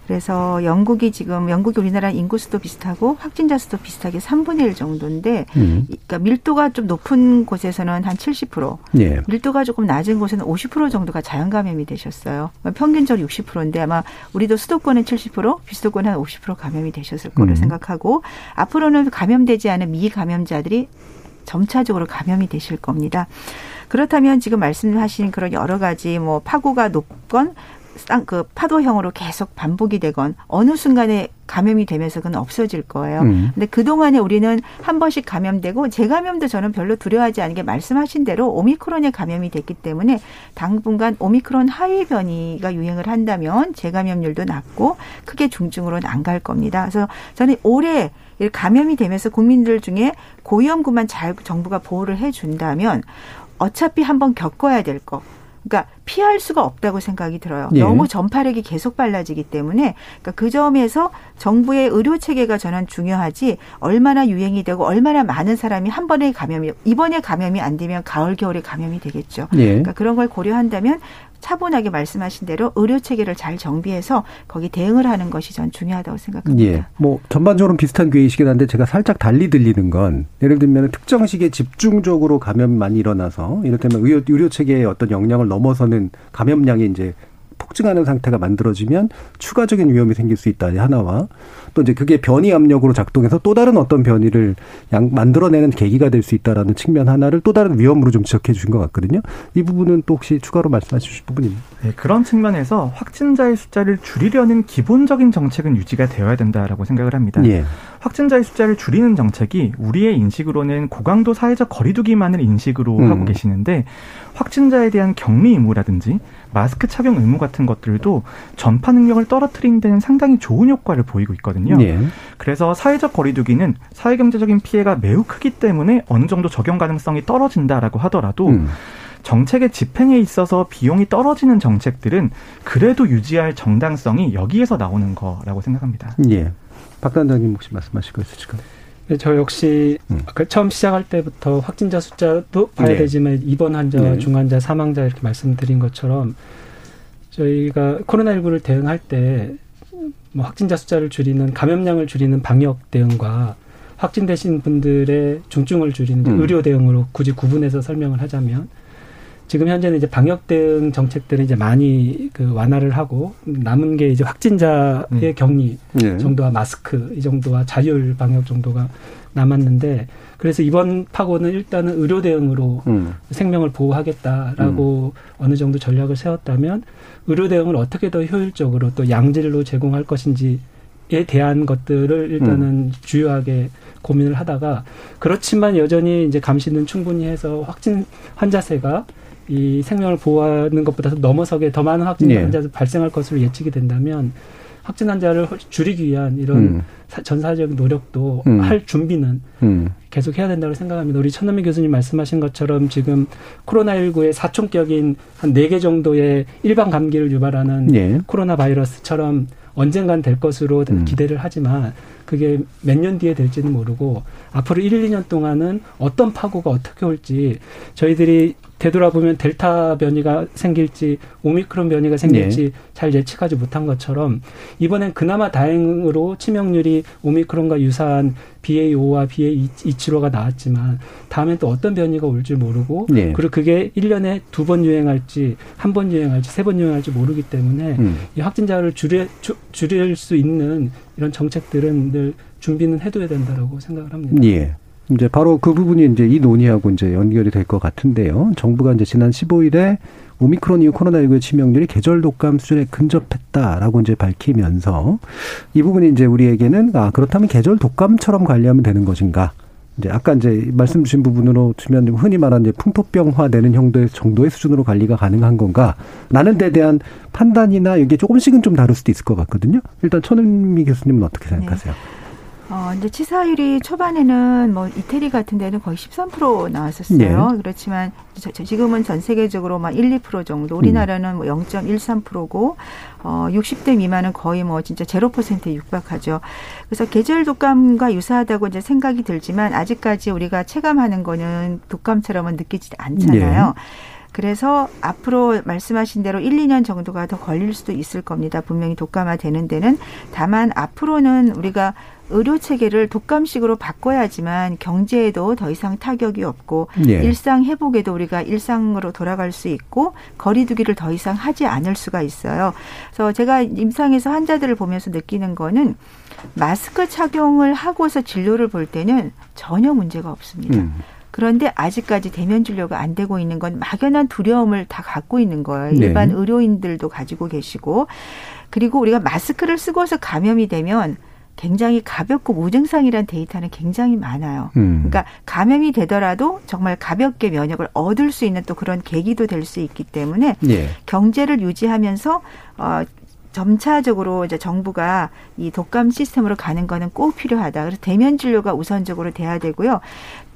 그래서 영국이 지금 영국이 우리나라 인구 수도 비슷하고 확진자 수도 비슷하게 3분의 1 정도인데 음. 그러니까 밀도가 좀 높은 곳에서는 한 70%, 예. 밀도가 조금 낮은 곳에는 50% 정도가 자연 감염이 되셨어요. 평균적으로 60%인데 아마 우리도 수도권은 70%, 비수도권은 한 50% 감염이 되셨을 거로 음. 생각하고 앞으로는 감염되지 않은 미감염자들이 점차적으로 감염이 되실 겁니다. 그렇다면 지금 말씀하신 그런 여러 가지 뭐 파고가 높건 쌍- 그 파도형으로 계속 반복이 되건 어느 순간에 감염이 되면서 그건 없어질 거예요. 음. 근데 그동안에 우리는 한 번씩 감염되고 재감염도 저는 별로 두려워하지 않은 게 말씀하신 대로 오미크론에 감염이 됐기 때문에 당분간 오미크론 하위 변이가 유행을 한다면 재감염률도 낮고 크게 중증으로는 안 갈 겁니다. 그래서 저는 올해 이 감염이 되면서 국민들 중에 고위험군만 잘 정부가 보호를 해 준다면 어차피 한번 겪어야 될 거. 그러니까 피할 수가 없다고 생각이 들어요. 예. 너무 전파력이 계속 빨라지기 때문에 그러니까 그 점에서 정부의 의료 체계가 저는 중요하지 얼마나 유행이 되고 얼마나 많은 사람이 한 번에 감염이 이번에 감염이 안 되면 가을 겨울에 감염이 되겠죠. 예. 그러니까 그런 걸 고려한다면 차분하게 말씀하신 대로 의료 체계를 잘 정비해서 거기 대응을 하는 것이 전 중요하다고 생각합니다. 예. 뭐 전반적으로 비슷한 괴이시긴 한데 제가 살짝 달리 들리는 건 예를 들면 특정 시기에 집중적으로 감염이 많이 일어나서 이를테면 의료, 의료 체계의 어떤 역량을 넘어서는 감염량이 이제 폭증하는 상태가 만들어지면 추가적인 위험이 생길 수 있다 하나와 또 이제 그게 변이 압력으로 작동해서 또 다른 어떤 변이를 양 만들어내는 계기가 될 수 있다라는 측면 하나를 또 다른 위험으로 좀 지적해 주신 것 같거든요. 이 부분은 또 혹시 추가로 말씀해 주실 부분입니다. 네, 그런 측면에서 확진자의 숫자를 줄이려는 기본적인 정책은 유지가 되어야 된다라고 생각을 합니다. 예. 확진자의 숫자를 줄이는 정책이 우리의 인식으로는 고강도 사회적 거리두기만을 인식으로 음. 하고 계시는데 확진자에 대한 격리 의무라든지 마스크 착용 의무 같은 것들도 전파 능력을 떨어뜨리는 데는 상당히 좋은 효과를 보이고 있거든요. 예. 그래서 사회적 거리두기는 사회경제적인 피해가 매우 크기 때문에 어느 정도 적용 가능성이 떨어진다라고 하더라도 음. 정책의 집행에 있어서 비용이 떨어지는 정책들은 그래도 유지할 정당성이 여기에서 나오는 거라고 생각합니다. 예. 박 단장님 혹시 말씀하실 거 있으실까요? 네, 저 역시 음. 아까 처음 시작할 때부터 확진자 숫자도 봐야 네. 되지만 입원 환자, 네. 중환자, 사망자 이렇게 말씀드린 것처럼 저희가 코로나19를 대응할 때 뭐 확진자 숫자를 줄이는 감염량을 줄이는 방역 대응과 확진되신 분들의 중증을 줄이는 음. 의료 대응으로 굳이 구분해서 설명을 하자면 지금 현재는 이제 방역 대응 정책들은 이제 많이 그 완화를 하고 남은 게 이제 확진자의 음. 격리 예. 정도와 마스크 이 정도와 자율 방역 정도가 남았는데 그래서 이번 파고는 일단은 의료 대응으로 음. 생명을 보호하겠다라고 어느 정도 전략을 세웠다면 의료 대응을 어떻게 더 효율적으로 또 양질로 제공할 것인지에 대한 것들을 일단은 주요하게 고민을 하다가 그렇지만 여전히 이제 감시는 충분히 해서 확진 환자 세가 이 생명을 보호하는 것보다 넘어서게 더 많은 확진 예. 환자가 발생할 것으로 예측이 된다면 확진 환자를 줄이기 위한 이런 음. 사- 전사적 노력도 음. 할 준비는 음. 계속 해야 된다고 생각합니다. 우리 천남미 교수님 말씀하신 것처럼 지금 코로나19의 사총격인 한 네 개 정도의 일반 감기를 유발하는 예. 코로나 바이러스처럼 언젠간 될 것으로 음. 기대를 하지만 그게 몇 년 뒤에 될지는 모르고 앞으로 1, 2년 동안은 어떤 파고가 어떻게 올지 저희들이 되돌아보면 델타 변이가 생길지 오미크론 변이가 생길지 네. 잘 예측하지 못한 것처럼 이번엔 그나마 다행으로 치명률이 오미크론과 유사한 BA5와 BA275가 나왔지만 다음엔 또 어떤 변이가 올지 모르고 네. 그리고 그게 1년에 두 번 유행할지 한 번 유행할지 세 번 유행할지 모르기 때문에 음. 이 확진자를 줄여, 주, 줄일 수 있는 이런 정책들은 늘 준비는 해둬야 된다라고 생각을 합니다. 예. 이제 바로 그 부분이 이제 이 논의하고 이제 연결이 될 것 같은데요. 정부가 이제 지난 15일에 오미크론 이후 코로나19의 치명률이 계절 독감 수준에 근접했다라고 이제 밝히면서 이 부분이 이제 우리에게는 아 그렇다면 계절 독감처럼 관리하면 되는 것인가? 이제 아까 이제 말씀 주신 부분으로 치면 흔히 말하는 이제 풍토병화 되는 정도의 정도의 수준으로 관리가 가능한 건가? 라는 데 대한 판단이나 이게 조금씩은 좀 다를 수도 있을 것 같거든요. 일단 천은미 교수님은 어떻게 생각하세요? 어, 이제 치사율이 초반에는 뭐 이태리 같은 데는 거의 13% 나왔었어요. 네. 그렇지만 저- 저- 지금은 전 세계적으로 막 1, 2% 정도. 우리나라는 뭐 0.13%고 어 60대 미만은 거의 뭐 진짜 0%에 육박하죠. 그래서 계절 독감과 유사하다고 이제 생각이 들지만 아직까지 우리가 체감하는 거는 독감처럼은 느끼지 않잖아요. 네. 그래서 앞으로 말씀하신 대로 1, 2년 정도가 더 걸릴 수도 있을 겁니다. 분명히 독감화 되는 데는. 다만 앞으로는 우리가 의료 체계를 독감식으로 바꿔야지만 경제에도 더 이상 타격이 없고 예. 일상 회복에도 우리가 일상으로 돌아갈 수 있고 거리두기를 더 이상 하지 않을 수가 있어요. 그래서 제가 임상에서 환자들을 보면서 느끼는 거는 마스크 착용을 하고서 진료를 볼 때는 전혀 문제가 없습니다. 음. 그런데 아직까지 대면 진료가 안 되고 있는 건 막연한 두려움을 다 갖고 있는 거예요. 네. 일반 의료인들도 가지고 계시고 그리고 우리가 마스크를 쓰고서 감염이 되면 굉장히 가볍고 무증상이란 데이터는 굉장히 많아요. 음. 그러니까 감염이 되더라도 정말 가볍게 면역을 얻을 수 있는 또 그런 계기도 될 수 있기 때문에 예. 경제를 유지하면서 어 점차적으로 이제 정부가 이 독감 시스템으로 가는 거는 꼭 필요하다. 그래서 대면 진료가 우선적으로 돼야 되고요.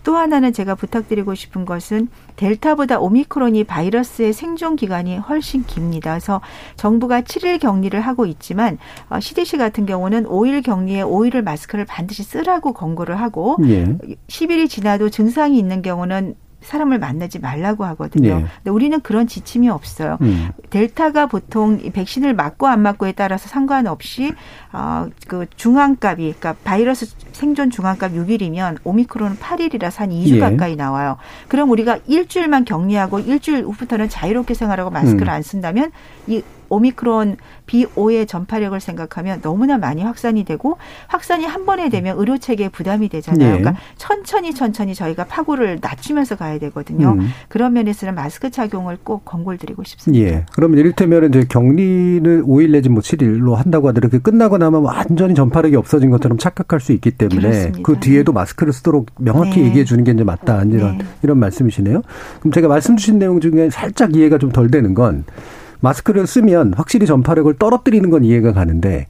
또 하나는 제가 부탁드리고 싶은 것은 델타보다 오미크론이 바이러스의 생존 기간이 훨씬 깁니다. 그래서 정부가 7일 격리를 하고 있지만 어, CDC 같은 경우는 5일 격리에 5일을 마스크를 반드시 쓰라고 권고를 하고 예. 10일이 지나도 증상이 있는 경우는 사람을 만나지 말라고 하거든요. 예. 근데 우리는 그런 지침이 없어요. 음. 델타가 보통 이 백신을 맞고 안 맞고에 따라서 상관없이 어그 중앙값이 그러니까 바이러스 생존 중앙값 6일이면 오미크론은 8일이라서 한 2주 예. 가까이 나와요. 그럼 우리가 일주일만 격리하고 일주일 후부터는 자유롭게 생활하고 마스크를 음. 안 쓴다면 이 오미크론 B5의 전파력을 생각하면 너무나 많이 확산이 되고 확산이 한 번에 되면 의료 체계에 부담이 되잖아요. 예. 그러니까 천천히 천천히 저희가 파고를 낮추면서 가야 되거든요. 음. 그런 면에서는 마스크 착용을 꼭 권고를 드리고 싶습니다. 예. 그러면 이를테면 이제 격리를 5일 내지 뭐 7일로 한다고 하더라도 그 끝나고 나면 완전히 전파력이 없어진 것처럼 착각할 수 있기 때문에 그렇습니다. 그 뒤에도 마스크를 쓰도록 명확히 네. 얘기해 주는 게 이제 맞다. 이런 네. 이런 말씀이시네요. 그럼 제가 말씀 주신 내용 중에 살짝 이해가 좀 덜 되는 건 마스크를 쓰면 확실히 전파력을 떨어뜨리는 건 이해가 가는데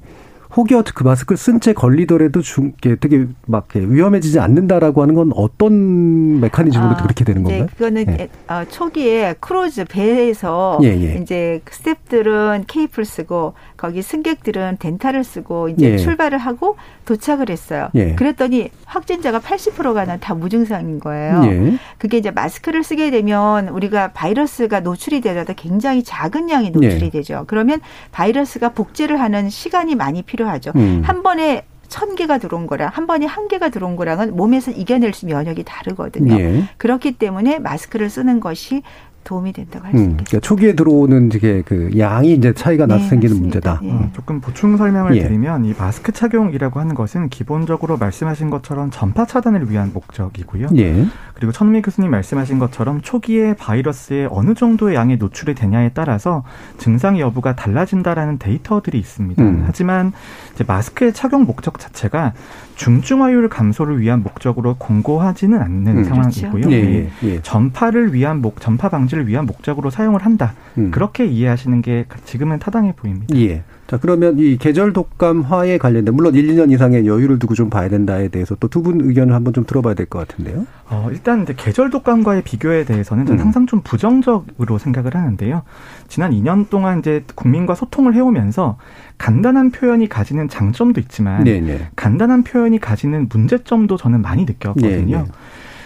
혹여 그 마스크를 쓴채 걸리더라도 중, 되게 막 위험해지지 않는다라고 하는 건 어떤 메커니즘으로 아, 그렇게 되는 이제 건가요? 그거는 예. 어, 초기에 크루즈 배에서 예, 예. 이제 스탭들은 KF를 쓰고 거기 승객들은 dental을 쓰고 이제 예. 출발을 하고 도착을 했어요. 예. 그랬더니 확진자가 80%가 다 무증상인 거예요. 예. 그게 이제 마스크를 쓰게 되면 우리가 바이러스가 노출이 되더라도 굉장히 작은 양이 노출이 예. 되죠. 그러면 바이러스가 복제를 하는 시간이 많이 필요하죠. 음. 한 번에 천 개가 들어온 거랑 한 번에 한 개가 들어온 거랑은 몸에서 이겨낼 수 면역이 다르거든요. 예. 그렇기 때문에 마스크를 쓰는 것이 도움이 된다고 할수 음, 있겠습니다. 그러니까 초기에 들어오는 이게 그 양이 이제 차이가 나서 네, 생기는 맞습니다. 문제다. 예. 어. 조금 보충 설명을 예. 드리면 이 마스크 착용이라고 하는 것은 기본적으로 말씀하신 것처럼 전파 차단을 위한 목적이고요. 예. 그리고 천미 교수님 말씀하신 것처럼 초기에 바이러스에 어느 정도의 양이 노출이 되냐에 따라서 증상 여부가 달라진다라는 데이터들이 있습니다. 음. 하지만 이제 마스크의 착용 목적 자체가 중증화율 감소를 위한 목적으로 권고하지는 않는 음. 상황이고요. 예, 예. 예, 예. 전파를 위한 목 전파 방지 방지를 위한 목적으로 사용을 한다. 음. 그렇게 이해하시는 게 지금은 타당해 보입니다. 예. 자, 그러면 이 계절 독감화에 관련된 물론 1, 2년 이상의 여유를 두고 좀 봐야 된다에 대해서 또 두 분 의견을 한번 좀 들어봐야 될 것 같은데요. 어, 일단 이제 계절 독감과의 비교에 대해서는 저는 음. 항상 좀 부정적으로 생각을 하는데요. 지난 2년 동안 이제 국민과 소통을 해오면서 간단한 표현이 가지는 장점도 있지만 네네. 간단한 표현이 가지는 문제점도 저는 많이 느꼈거든요. 네, 네.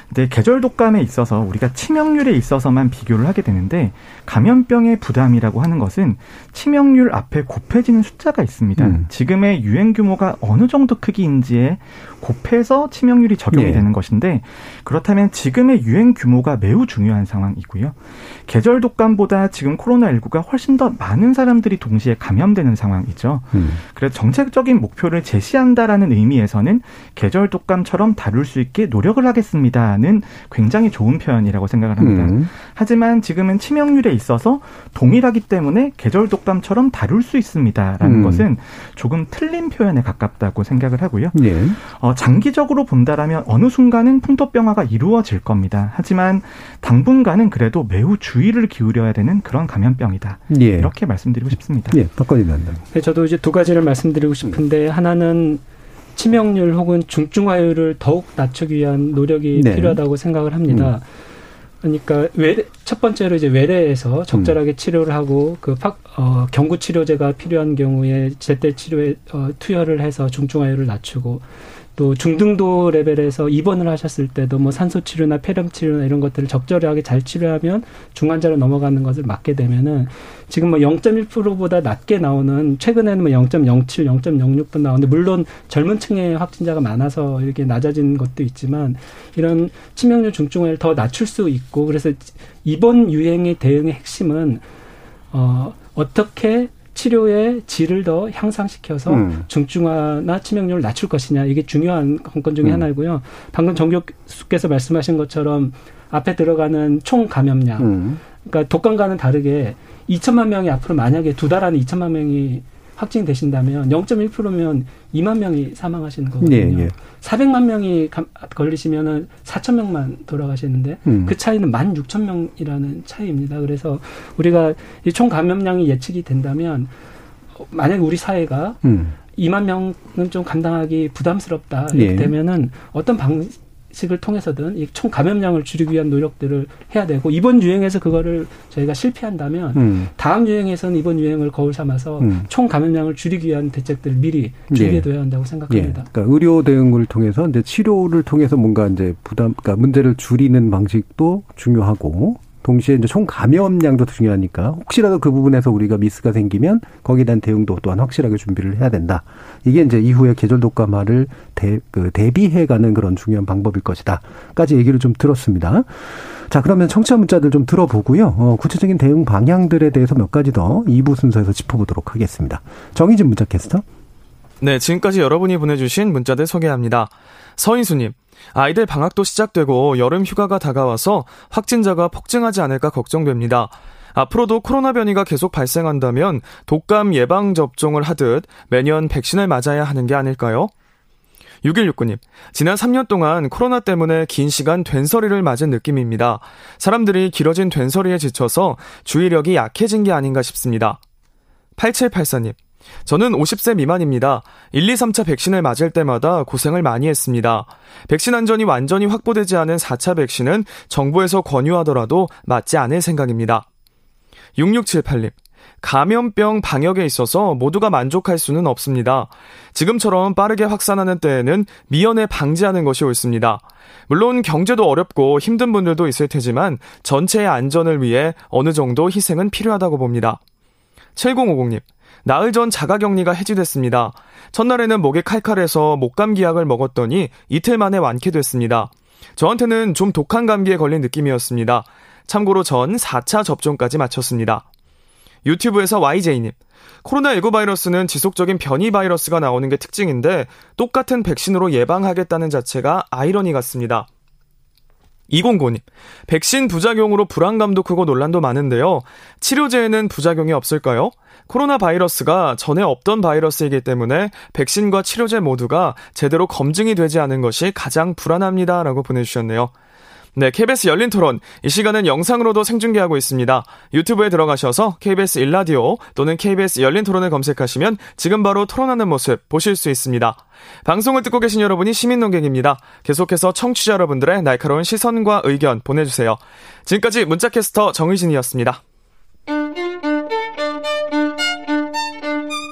근데 계절 독감에 있어서 우리가 치명률에 있어서만 비교를 하게 되는데 감염병의 부담이라고 하는 것은 치명률 앞에 곱해지는 숫자가 있습니다. 음. 지금의 유행 규모가 어느 정도 크기인지에 곱해서 치명률이 적용이 예. 되는 것인데 그렇다면 지금의 유행 규모가 매우 중요한 상황이고요. 계절 독감보다 지금 코로나19가 훨씬 더 많은 사람들이 동시에 감염되는 상황이죠. 음. 그래서 정책적인 목표를 제시한다라는 의미에서는 계절 독감처럼 다룰 수 있게 노력을 하겠습니다 는 굉장히 좋은 표현이라고 생각을 합니다. 음. 하지만 지금은 치명률에 있어서 동일하기 때문에 계절 독감처럼 다룰 수 있습니다라는 음. 것은 조금 틀린 표현에 가깝다고 생각을 하고요. 예. 어, 장기적으로 본다라면 어느 순간은 풍토병화가 이루어질 겁니다. 하지만 당분간은 그래도 매우 주의를 기울여야 되는 그런 감염병이다. 예. 이렇게 말씀드리고 싶습니다. 예, 박건희 위원장. 네, 저도 이제 두 가지를 말씀드리고 싶은데 하나는 치명률 혹은 중증화율을 더욱 낮추기 위한 노력이 네. 필요하다고 생각을 합니다. 그러니까 외래, 첫 번째로 이제 외래에서 적절하게 치료를 하고 그 팍, 어, 경구 치료제가 필요한 경우에 제때 치료에 어, 투여를 해서 중증화율을 낮추고 또 중등도 레벨에서 입원을 하셨을 때도 뭐 산소 치료나 폐렴 치료나 이런 것들을 적절하게 잘 치료하면 중환자로 넘어가는 것을 막게 되면은 지금 뭐 0.1%보다 낮게 나오는 최근에는 뭐 0.07, 0.06도 나오는데 물론 젊은 층의 확진자가 많아서 이렇게 낮아진 것도 있지만 이런 치명률 중증화를 더 낮출 수 있고 그래서 이번 유행의 대응의 핵심은 어 어떻게 치료의 질을 더 향상시켜서 음. 중증화나 치명률을 낮출 것이냐 이게 중요한 관건 중에 음. 하나이고요. 방금 정 교수께서 말씀하신 것처럼 앞에 들어가는 총 감염량, 음. 그러니까 독감과는 다르게 2천만 명이 앞으로 만약에 두 달 안에 2천만 명이 확진되신다면 0.1%면 2만 명이 사망하시는 거거든요. 예, 예. 400만 명이 감- 걸리시면은 4천 명만 돌아가시는데 음. 그 차이는 1만 6천 명이라는 차이입니다. 그래서 우리가 이 총 감염량이 예측이 된다면 어, 만약에 우리 사회가 음. 2만 명은 좀 감당하기 부담스럽다 이렇게 예. 되면은 어떤 방 식을 통해서든 이 총 감염량을 줄이기 위한 노력들을 해야 되고 이번 유행에서 그거를 저희가 실패한다면 음. 다음 유행에서는 이번 유행을 거울 삼아서 음. 총 감염량을 줄이기 위한 대책들을 미리 준비해둬야 한다고 예. 생각합니다. 그러니까 의료 대응을 통해서 이제 치료를 통해서 뭔가 이제 부담, 그러니까 문제를 줄이는 방식도 중요하고 동시에 이제 총 감염량도 중요하니까 혹시라도 그 부분에서 우리가 미스가 생기면 거기에 대한 대응도 또한 확실하게 준비를 해야 된다. 이게 이제 이후에 계절 독감화를 대, 그 대비해가는 그런 중요한 방법일 것이다.까지 얘기를 좀 들었습니다. 자, 그러면 청취자 문자들 좀 들어보고요. 어, 구체적인 대응 방향들에 대해서 몇 가지 더 2부 순서에서 짚어보도록 하겠습니다. 정희진 문자 캐스터. 네, 지금까지 여러분이 보내주신 문자들 소개합니다. 서인수님, 아이들 방학도 시작되고 여름 휴가가 다가와서 확진자가 폭증하지 않을까 걱정됩니다. 앞으로도 코로나 변이가 계속 발생한다면 독감 예방 접종을 하듯 매년 백신을 맞아야 하는 게 아닐까요? 6169님, 지난 3년 동안 코로나 때문에 긴 시간 된서리를 맞은 느낌입니다. 사람들이 길어진 된서리에 지쳐서 주의력이 약해진 게 아닌가 싶습니다. 8784님, 저는 50세 미만입니다. 1, 2, 3차 백신을 맞을 때마다 고생을 많이 했습니다. 백신 안전이 완전히 확보되지 않은 4차 백신은 정부에서 권유하더라도 맞지 않을 생각입니다. 6678님. 감염병 방역에 있어서 모두가 만족할 수는 없습니다. 지금처럼 빠르게 확산하는 때에는 미연에 방지하는 것이 옳습니다. 물론 경제도 어렵고 힘든 분들도 있을 테지만 전체의 안전을 위해 어느 정도 희생은 필요하다고 봅니다. 7050님. 나흘 전 자가격리가 해지됐습니다. 첫날에는 목이 칼칼해서 목감기 약을 먹었더니 이틀 만에 완쾌됐습니다. 저한테는 좀 독한 감기에 걸린 느낌이었습니다. 참고로 전 4차 접종까지 마쳤습니다. 유튜브에서 YJ님. 코로나19 바이러스는 지속적인 변이 바이러스가 나오는 게 특징인데 똑같은 백신으로 예방하겠다는 자체가 아이러니 같습니다. 209님. 백신 부작용으로 불안감도 크고 논란도 많은데요. 치료제에는 부작용이 없을까요? 코로나 바이러스가 전에 없던 바이러스이기 때문에 백신과 치료제 모두가 제대로 검증이 되지 않은 것이 가장 불안합니다. 라고 보내주셨네요. 네, KBS 열린 토론. 이 시간은 영상으로도 생중계하고 있습니다. 유튜브에 들어가셔서 KBS 일라디오 또는 KBS 열린 토론을 검색하시면 지금 바로 토론하는 모습 보실 수 있습니다. 방송을 듣고 계신 여러분이 시민 농객입니다. 계속해서 청취자 여러분들의 날카로운 시선과 의견 보내주세요. 지금까지 문자캐스터 정의진이었습니다.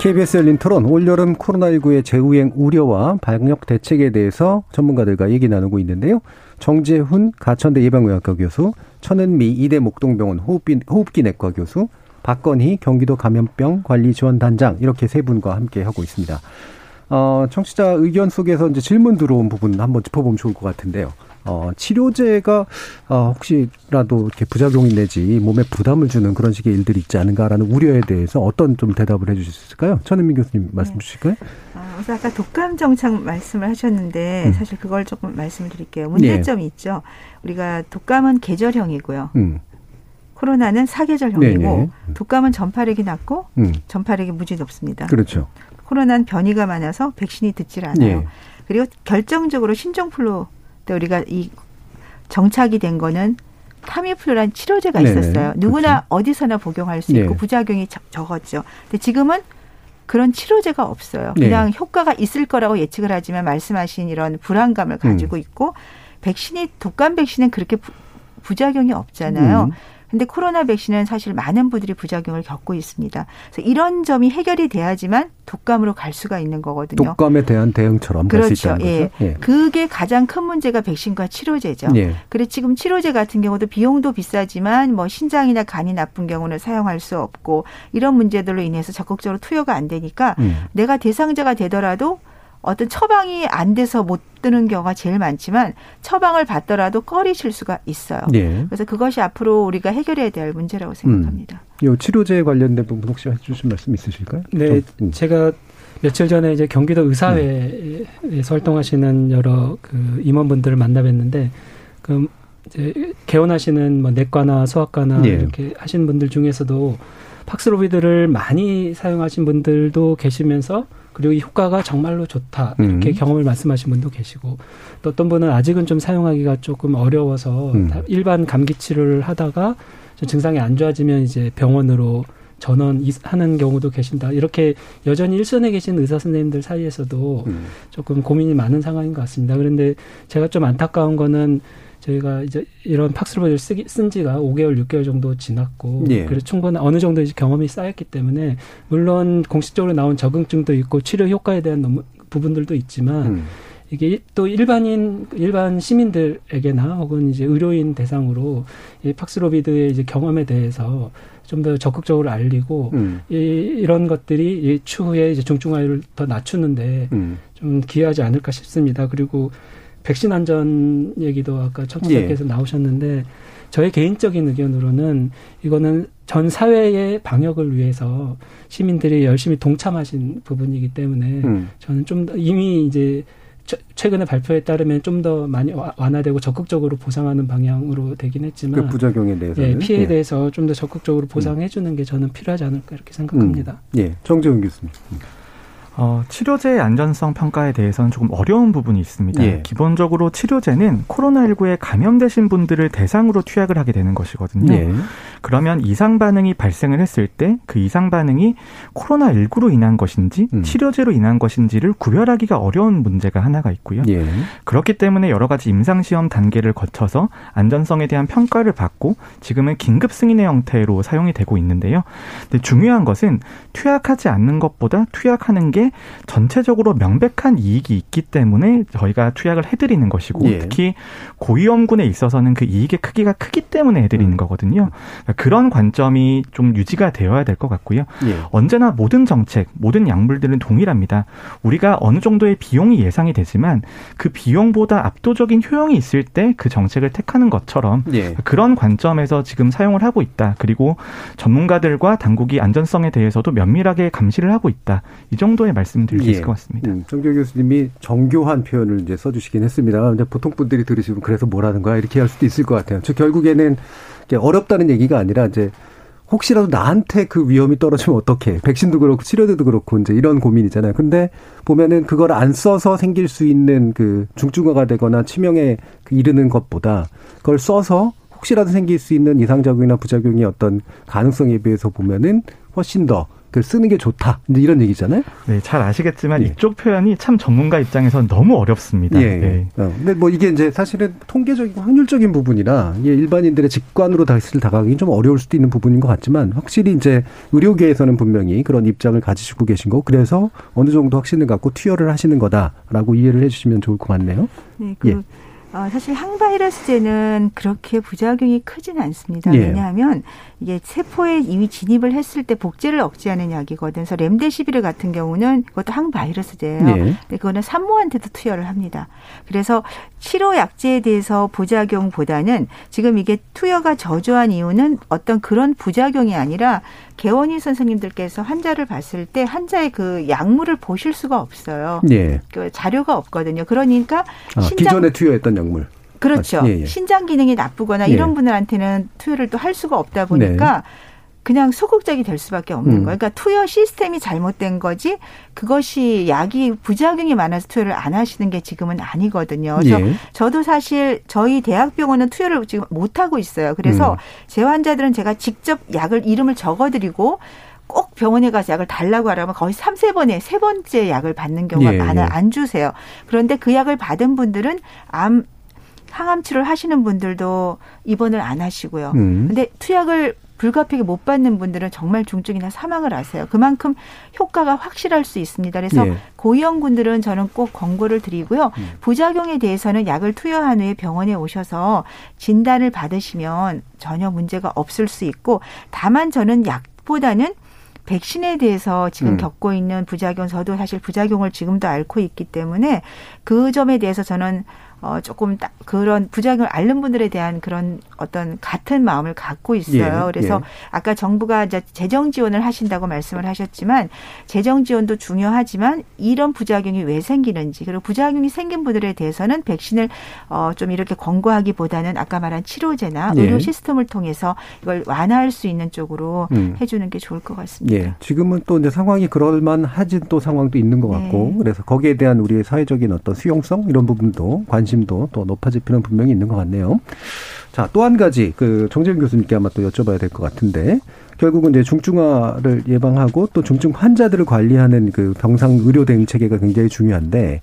KBS 열린 토론 올여름 코로나19의 재유행 우려와 방역 대책에 대해서 전문가들과 얘기 나누고 있는데요. 정재훈 가천대 예방의학과 교수, 천은미 이대 목동병원 호흡기, 호흡기 내과 교수, 박건희 경기도 감염병 관리 지원단장 이렇게 세 분과 함께 하고 있습니다. 어, 청취자 의견 속에서 이제 질문 들어온 부분 한번 짚어보면 좋을 것 같은데요. 어, 치료제가 어, 혹시라도 이렇게 부작용이 내지 몸에 부담을 주는 그런 식의 일들이 있지 않은가라는 우려에 대해서 어떤 좀 대답을 해주실 수 있을까요? 천은민 교수님 말씀 네. 주실까요? 아, 그래서 아까 독감 정착 말씀을 하셨는데 음. 사실 그걸 조금 말씀을 드릴게요. 문제점이 네. 있죠. 우리가 독감은 계절형이고요. 음. 코로나는 사계절형이고 네네. 네. 독감은 전파력이 낮고 음. 전파력이 무지 높습니다. 그렇죠. 코로나는 변이가 많아서 백신이 듣질 않아요. 네. 그리고 결정적으로 신종플루 때 우리가 이 정착이 된 거는 타미플루란 치료제가 있었어요. 네네. 누구나 그렇죠. 어디서나 복용할 수 있고 네. 부작용이 적었죠. 근데 지금은 그런 치료제가 없어요. 네. 그냥 네. 효과가 있을 거라고 예측을 하지만 말씀하신 이런 불안감을 가지고 음. 있고 백신이 독감 백신은 그렇게 부, 부작용이 없잖아요. 음. 근데 코로나 백신은 사실 많은 분들이 부작용을 겪고 있습니다. 그래서 이런 점이 해결이 돼야지만 독감으로 갈 수가 있는 거거든요. 독감에 대한 대응처럼 그렇죠. 예. 예. 그게 가장 큰 문제가 백신과 치료제죠. 예. 그래 지금 치료제 같은 경우도 비용도 비싸지만 뭐 신장이나 간이 나쁜 경우는 사용할 수 없고 이런 문제들로 인해서 적극적으로 투여가 안 되니까 음. 내가 대상자가 되더라도 어떤 처방이 안 돼서 못 뜨는 경우가 제일 많지만 처방을 받더라도 꺼리실 수가 있어요. 예. 그래서 그것이 앞으로 우리가 해결해야 될 문제라고 생각합니다. 음. 이 치료제 관련된 부분 혹시 해주실 말씀 있으실까요? 네, 음. 제가 며칠 전에 이제 경기도 의사회에서 음. 활동하시는 여러 그 임원분들을 만나뵀는데 그 이제 개원하시는 뭐 내과나 소아과나 예. 이렇게 하시는 분들 중에서도 팍스로비드를 많이 사용하신 분들도 계시면서 그리고 이 효과가 정말로 좋다 이렇게 음. 경험을 말씀하신 분도 계시고 또 어떤 분은 아직은 좀 사용하기가 조금 어려워서 음. 일반 감기 치료를 하다가 증상이 안 좋아지면 이제 병원으로 전원하는 경우도 계신다. 이렇게 여전히 일선에 계신 의사 선생님들 사이에서도 음. 조금 고민이 많은 상황인 것 같습니다. 그런데 제가 좀 안타까운 거는 저희가 이제 이런 팍스로버를 쓰기, 쓴 지가 5개월, 6개월 정도 지났고, 예. 그래서 충분한 어느 정도 이제 경험이 쌓였기 때문에, 물론 공식적으로 나온 적응증도 있고, 치료 효과에 대한 너무, 부분들도 있지만, 음. 이게 또 일반인 일반 시민들에게나 혹은 이제 의료인 대상으로 이 팍스로비드의 이제 경험에 대해서 좀 더 적극적으로 알리고 음. 이, 이런 것들이 이 추후에 이제 중증화율을 더 낮추는데 음. 좀 기여하지 않을까 싶습니다. 그리고 백신 안전 얘기도 아까 청취자께서 예. 나오셨는데 저의 개인적인 의견으로는 이거는 전 사회의 방역을 위해서 시민들이 열심히 동참하신 부분이기 때문에 음. 저는 좀더 이미 이제 최근에 발표에 따르면 좀 더 많이 완화되고 적극적으로 보상하는 방향으로 되긴 했지만 그 부작용에 대해서 예, 피해에 예. 대해서 좀 더 적극적으로 보상해 주는 게 저는 필요하지 않을까 이렇게 생각합니다. 음. 예, 정재훈 교수님. 어, 치료제의 안전성 평가에 대해서는 조금 어려운 부분이 있습니다. 예. 기본적으로 치료제는 코로나19에 감염되신 분들을 대상으로 투약을 하게 되는 것이거든요. 예. 그러면 이상 반응이 발생을 했을 때 그 이상 반응이 코로나19로 인한 것인지 음. 치료제로 인한 것인지를 구별하기가 어려운 문제가 하나가 있고요. 예. 그렇기 때문에 여러 가지 임상 시험 단계를 거쳐서 안전성에 대한 평가를 받고 지금은 긴급 승인의 형태로 사용이 되고 있는데요. 근데 중요한 것은 투약하지 않는 것보다 투약하는 게게 전체적으로 명백한 이익이 있기 때문에 저희가 투약을 해드리는 것이고 예. 특히 고위험군에 있어서는 그 이익의 크기가 크기 때문에 해드리는 거거든요. 그러니까 그런 관점이 좀 유지가 되어야 될 것 같고요. 예. 언제나 모든 정책, 모든 약물들은 동일합니다. 우리가 어느 정도의 비용이 예상이 되지만 그 비용보다 압도적인 효용이 있을 때 그 정책을 택하는 것처럼 예. 그런 관점에서 지금 사용을 하고 있다. 그리고 전문가들과 당국이 안전성에 대해서도 면밀하게 감시를 하고 있다. 이 정도의 말씀을 드릴 수 있을 것 같습니다. 음, 정교 교수님이 정교한 표현을 이제 써주시긴 했습니다. 근데 보통 분들이 들으시면 그래서 뭐라는 거야 이렇게 할 수도 있을 것 같아요. 저 결국에는 어렵다는 얘기가 아니라 이제 혹시라도 나한테 그 위험이 떨어지면 어떡해. 백신도 그렇고 치료제도 그렇고 이제 이런 고민이잖아요. 근데 보면은 그걸 안 써서 생길 수 있는 그 중증화가 되거나 치명에 그 이르는 것보다 그걸 써서 혹시라도 생길 수 있는 이상작용이나 부작용이 어떤 가능성에 비해서 보면은 훨씬 더 쓰는 게 좋다. 이제 이런 얘기잖아요. 네, 잘 아시겠지만 이쪽 표현이 참 전문가 입장에선 너무 어렵습니다. 예. 네. 어, 근데 뭐 이게 이제 사실은 통계적이고 확률적인 부분이라 이게 일반인들의 직관으로 사실 다가가기 좀 어려울 수도 있는 부분인 것 같지만 확실히 이제 의료계에서는 분명히 그런 입장을 가지시고 계신 거고 그래서 어느 정도 확신을 갖고 투여를 하시는 거다라고 이해를 해주시면 좋을 것 같네요. 네, 그 예. 어, 사실 항바이러스제는 그렇게 부작용이 크진 않습니다. 예. 왜냐하면 이게 세포에 이미 진입을 했을 때 복제를 억제하는 약이거든요. 그래서 렘데시비르 같은 경우는 그것도 항바이러스제예요. 예. 근데 그거는 산모한테도 투여를 합니다. 그래서 치료 약제에 대해서 부작용보다는 지금 이게 투여가 저조한 이유는 어떤 그런 부작용이 아니라 개원이 선생님들께서 환자를 봤을 때 환자의 그 약물을 보실 수가 없어요. 예. 그 자료가 없거든요. 그러니까 아, 신장 기존에 투여했던 약물. 그렇죠. 아, 예, 예. 신장 기능이 나쁘거나 예. 이런 분들한테는 투여를 또 할 수가 없다 보니까 그냥 소극적이 될 수밖에 없는 음. 거예요. 그러니까 투여 시스템이 잘못된 거지 그것이 약이 부작용이 많아서 투여를 안 하시는 게 지금은 아니거든요. 그래서 예. 저도 사실 저희 대학병원은 투여를 지금 못 하고 있어요. 그래서 음. 제 환자들은 제가 직접 약을 이름을 적어드리고 꼭 병원에 가서 약을 달라고 하라면 거의 삼세 번에 세 번째 약을 받는 경우가 예, 많아요. 예. 안 주세요. 그런데 그 약을 받은 분들은 암 항암 치료를 하시는 분들도 입원을 안 하시고요. 음. 근데 투약을 불가피하게 못 받는 분들은 정말 중증이나 사망을 하세요. 그만큼 효과가 확실할 수 있습니다. 그래서 예. 고위험군들은 저는 꼭 권고를 드리고요. 부작용에 대해서는 약을 투여한 후에 병원에 오셔서 진단을 받으시면 전혀 문제가 없을 수 있고 다만 저는 약보다는 백신에 대해서 지금 음. 겪고 있는 부작용, 저도 사실 부작용을 지금도 앓고 있기 때문에 그 점에 대해서 저는 어 조금 딱 그런 부작용을 앓는 분들에 대한 그런 어떤 같은 마음을 갖고 있어요. 예, 그래서 예. 아까 정부가 이제 재정 지원을 하신다고 말씀을 하셨지만 재정 지원도 중요하지만 이런 부작용이 왜 생기는지 그리고 부작용이 생긴 분들에 대해서는 백신을 어 좀 이렇게 권고하기보다는 아까 말한 치료제나 예. 의료 시스템을 통해서 이걸 완화할 수 있는 쪽으로 음. 해주는 게 좋을 것 같습니다. 예. 지금은 또 이제 상황이 그럴만 하진 또 상황도 있는 것 같고 네. 그래서 거기에 대한 우리의 사회적인 어떤 수용성 이런 부분도 관심도 또 높아질 필요는 분명히 있는 것 같네요. 자, 또 한 가지 그 정재윤 교수님께 아마 또 여쭤봐야 될 것 같은데 결국은 이제 중증화를 예방하고 또 중증 환자들을 관리하는 그 병상 의료 대응 체계가 굉장히 중요한데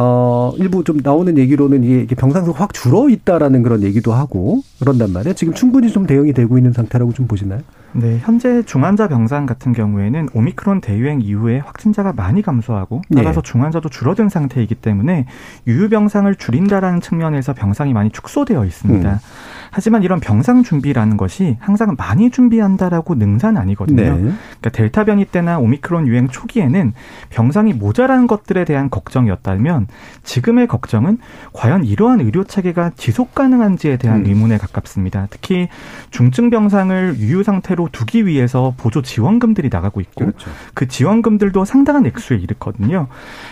어, 일부 좀 나오는 얘기로는 이게 병상수가 확 줄어 있다라는 그런 얘기도 하고 그런단 말이에요. 지금 충분히 좀 대응이 되고 있는 상태라고 좀 보시나요? 네, 현재 중환자 병상 같은 경우에는 오미크론 대유행 이후에 확진자가 많이 감소하고 따라서 네. 중환자도 줄어든 상태이기 때문에 유유 병상을 줄인다라는 측면에서 병상이 많이 축소되어 있습니다. 음. 하지만 이런 병상 준비라는 것이 항상 많이 준비한다라고 능사는 아니거든요. 네. 그러니까 델타 변이 때나 오미크론 유행 초기에는 병상이 모자란 것들에 대한 걱정이었다면 지금의 걱정은 과연 이러한 의료 체계가 지속 가능한지에 대한 음. 의문에 가깝습니다. 특히 중증 병상을 유유 상태로 두기 위해서 보조 지원금들이 나가고 있고 그렇죠. 그 지원금들도 상당한 액수에 이르거든요.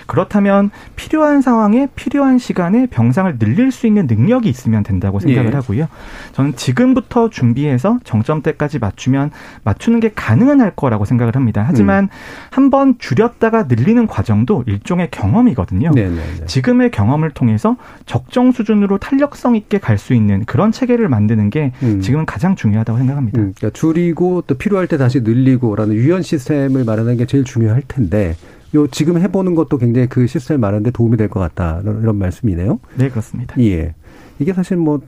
그렇다면 필요한 상황에 필요한 시간에 병상을 늘릴 수 있는 능력이 있으면 된다고 생각을 예. 하고요. 저는 지금부터 준비해서 정점 때까지 맞추면 맞추는 게 가능은 할 거라고 생각을 합니다. 하지만 음. 한번 줄였다가 늘리는 과정도 일종의 경험이거든요. 네, 네, 네. 지금의 경험을 통해서 적정 수준으로 탄력성 있게 갈 수 있는 그런 체계를 만드는 게 음. 지금은 가장 중요하다고 생각합니다. 음, 그러니까 줄이고 또 필요할 때 다시 늘리고라는 유연 시스템을 마련하는 게 제일 중요할 텐데 요 지금 해보는 것도 굉장히 그 시스템 마련데 도움이 될 것 같다 이런, 이런 말씀이네요. 네, 그렇습니다. 예, 이게 사실 뭐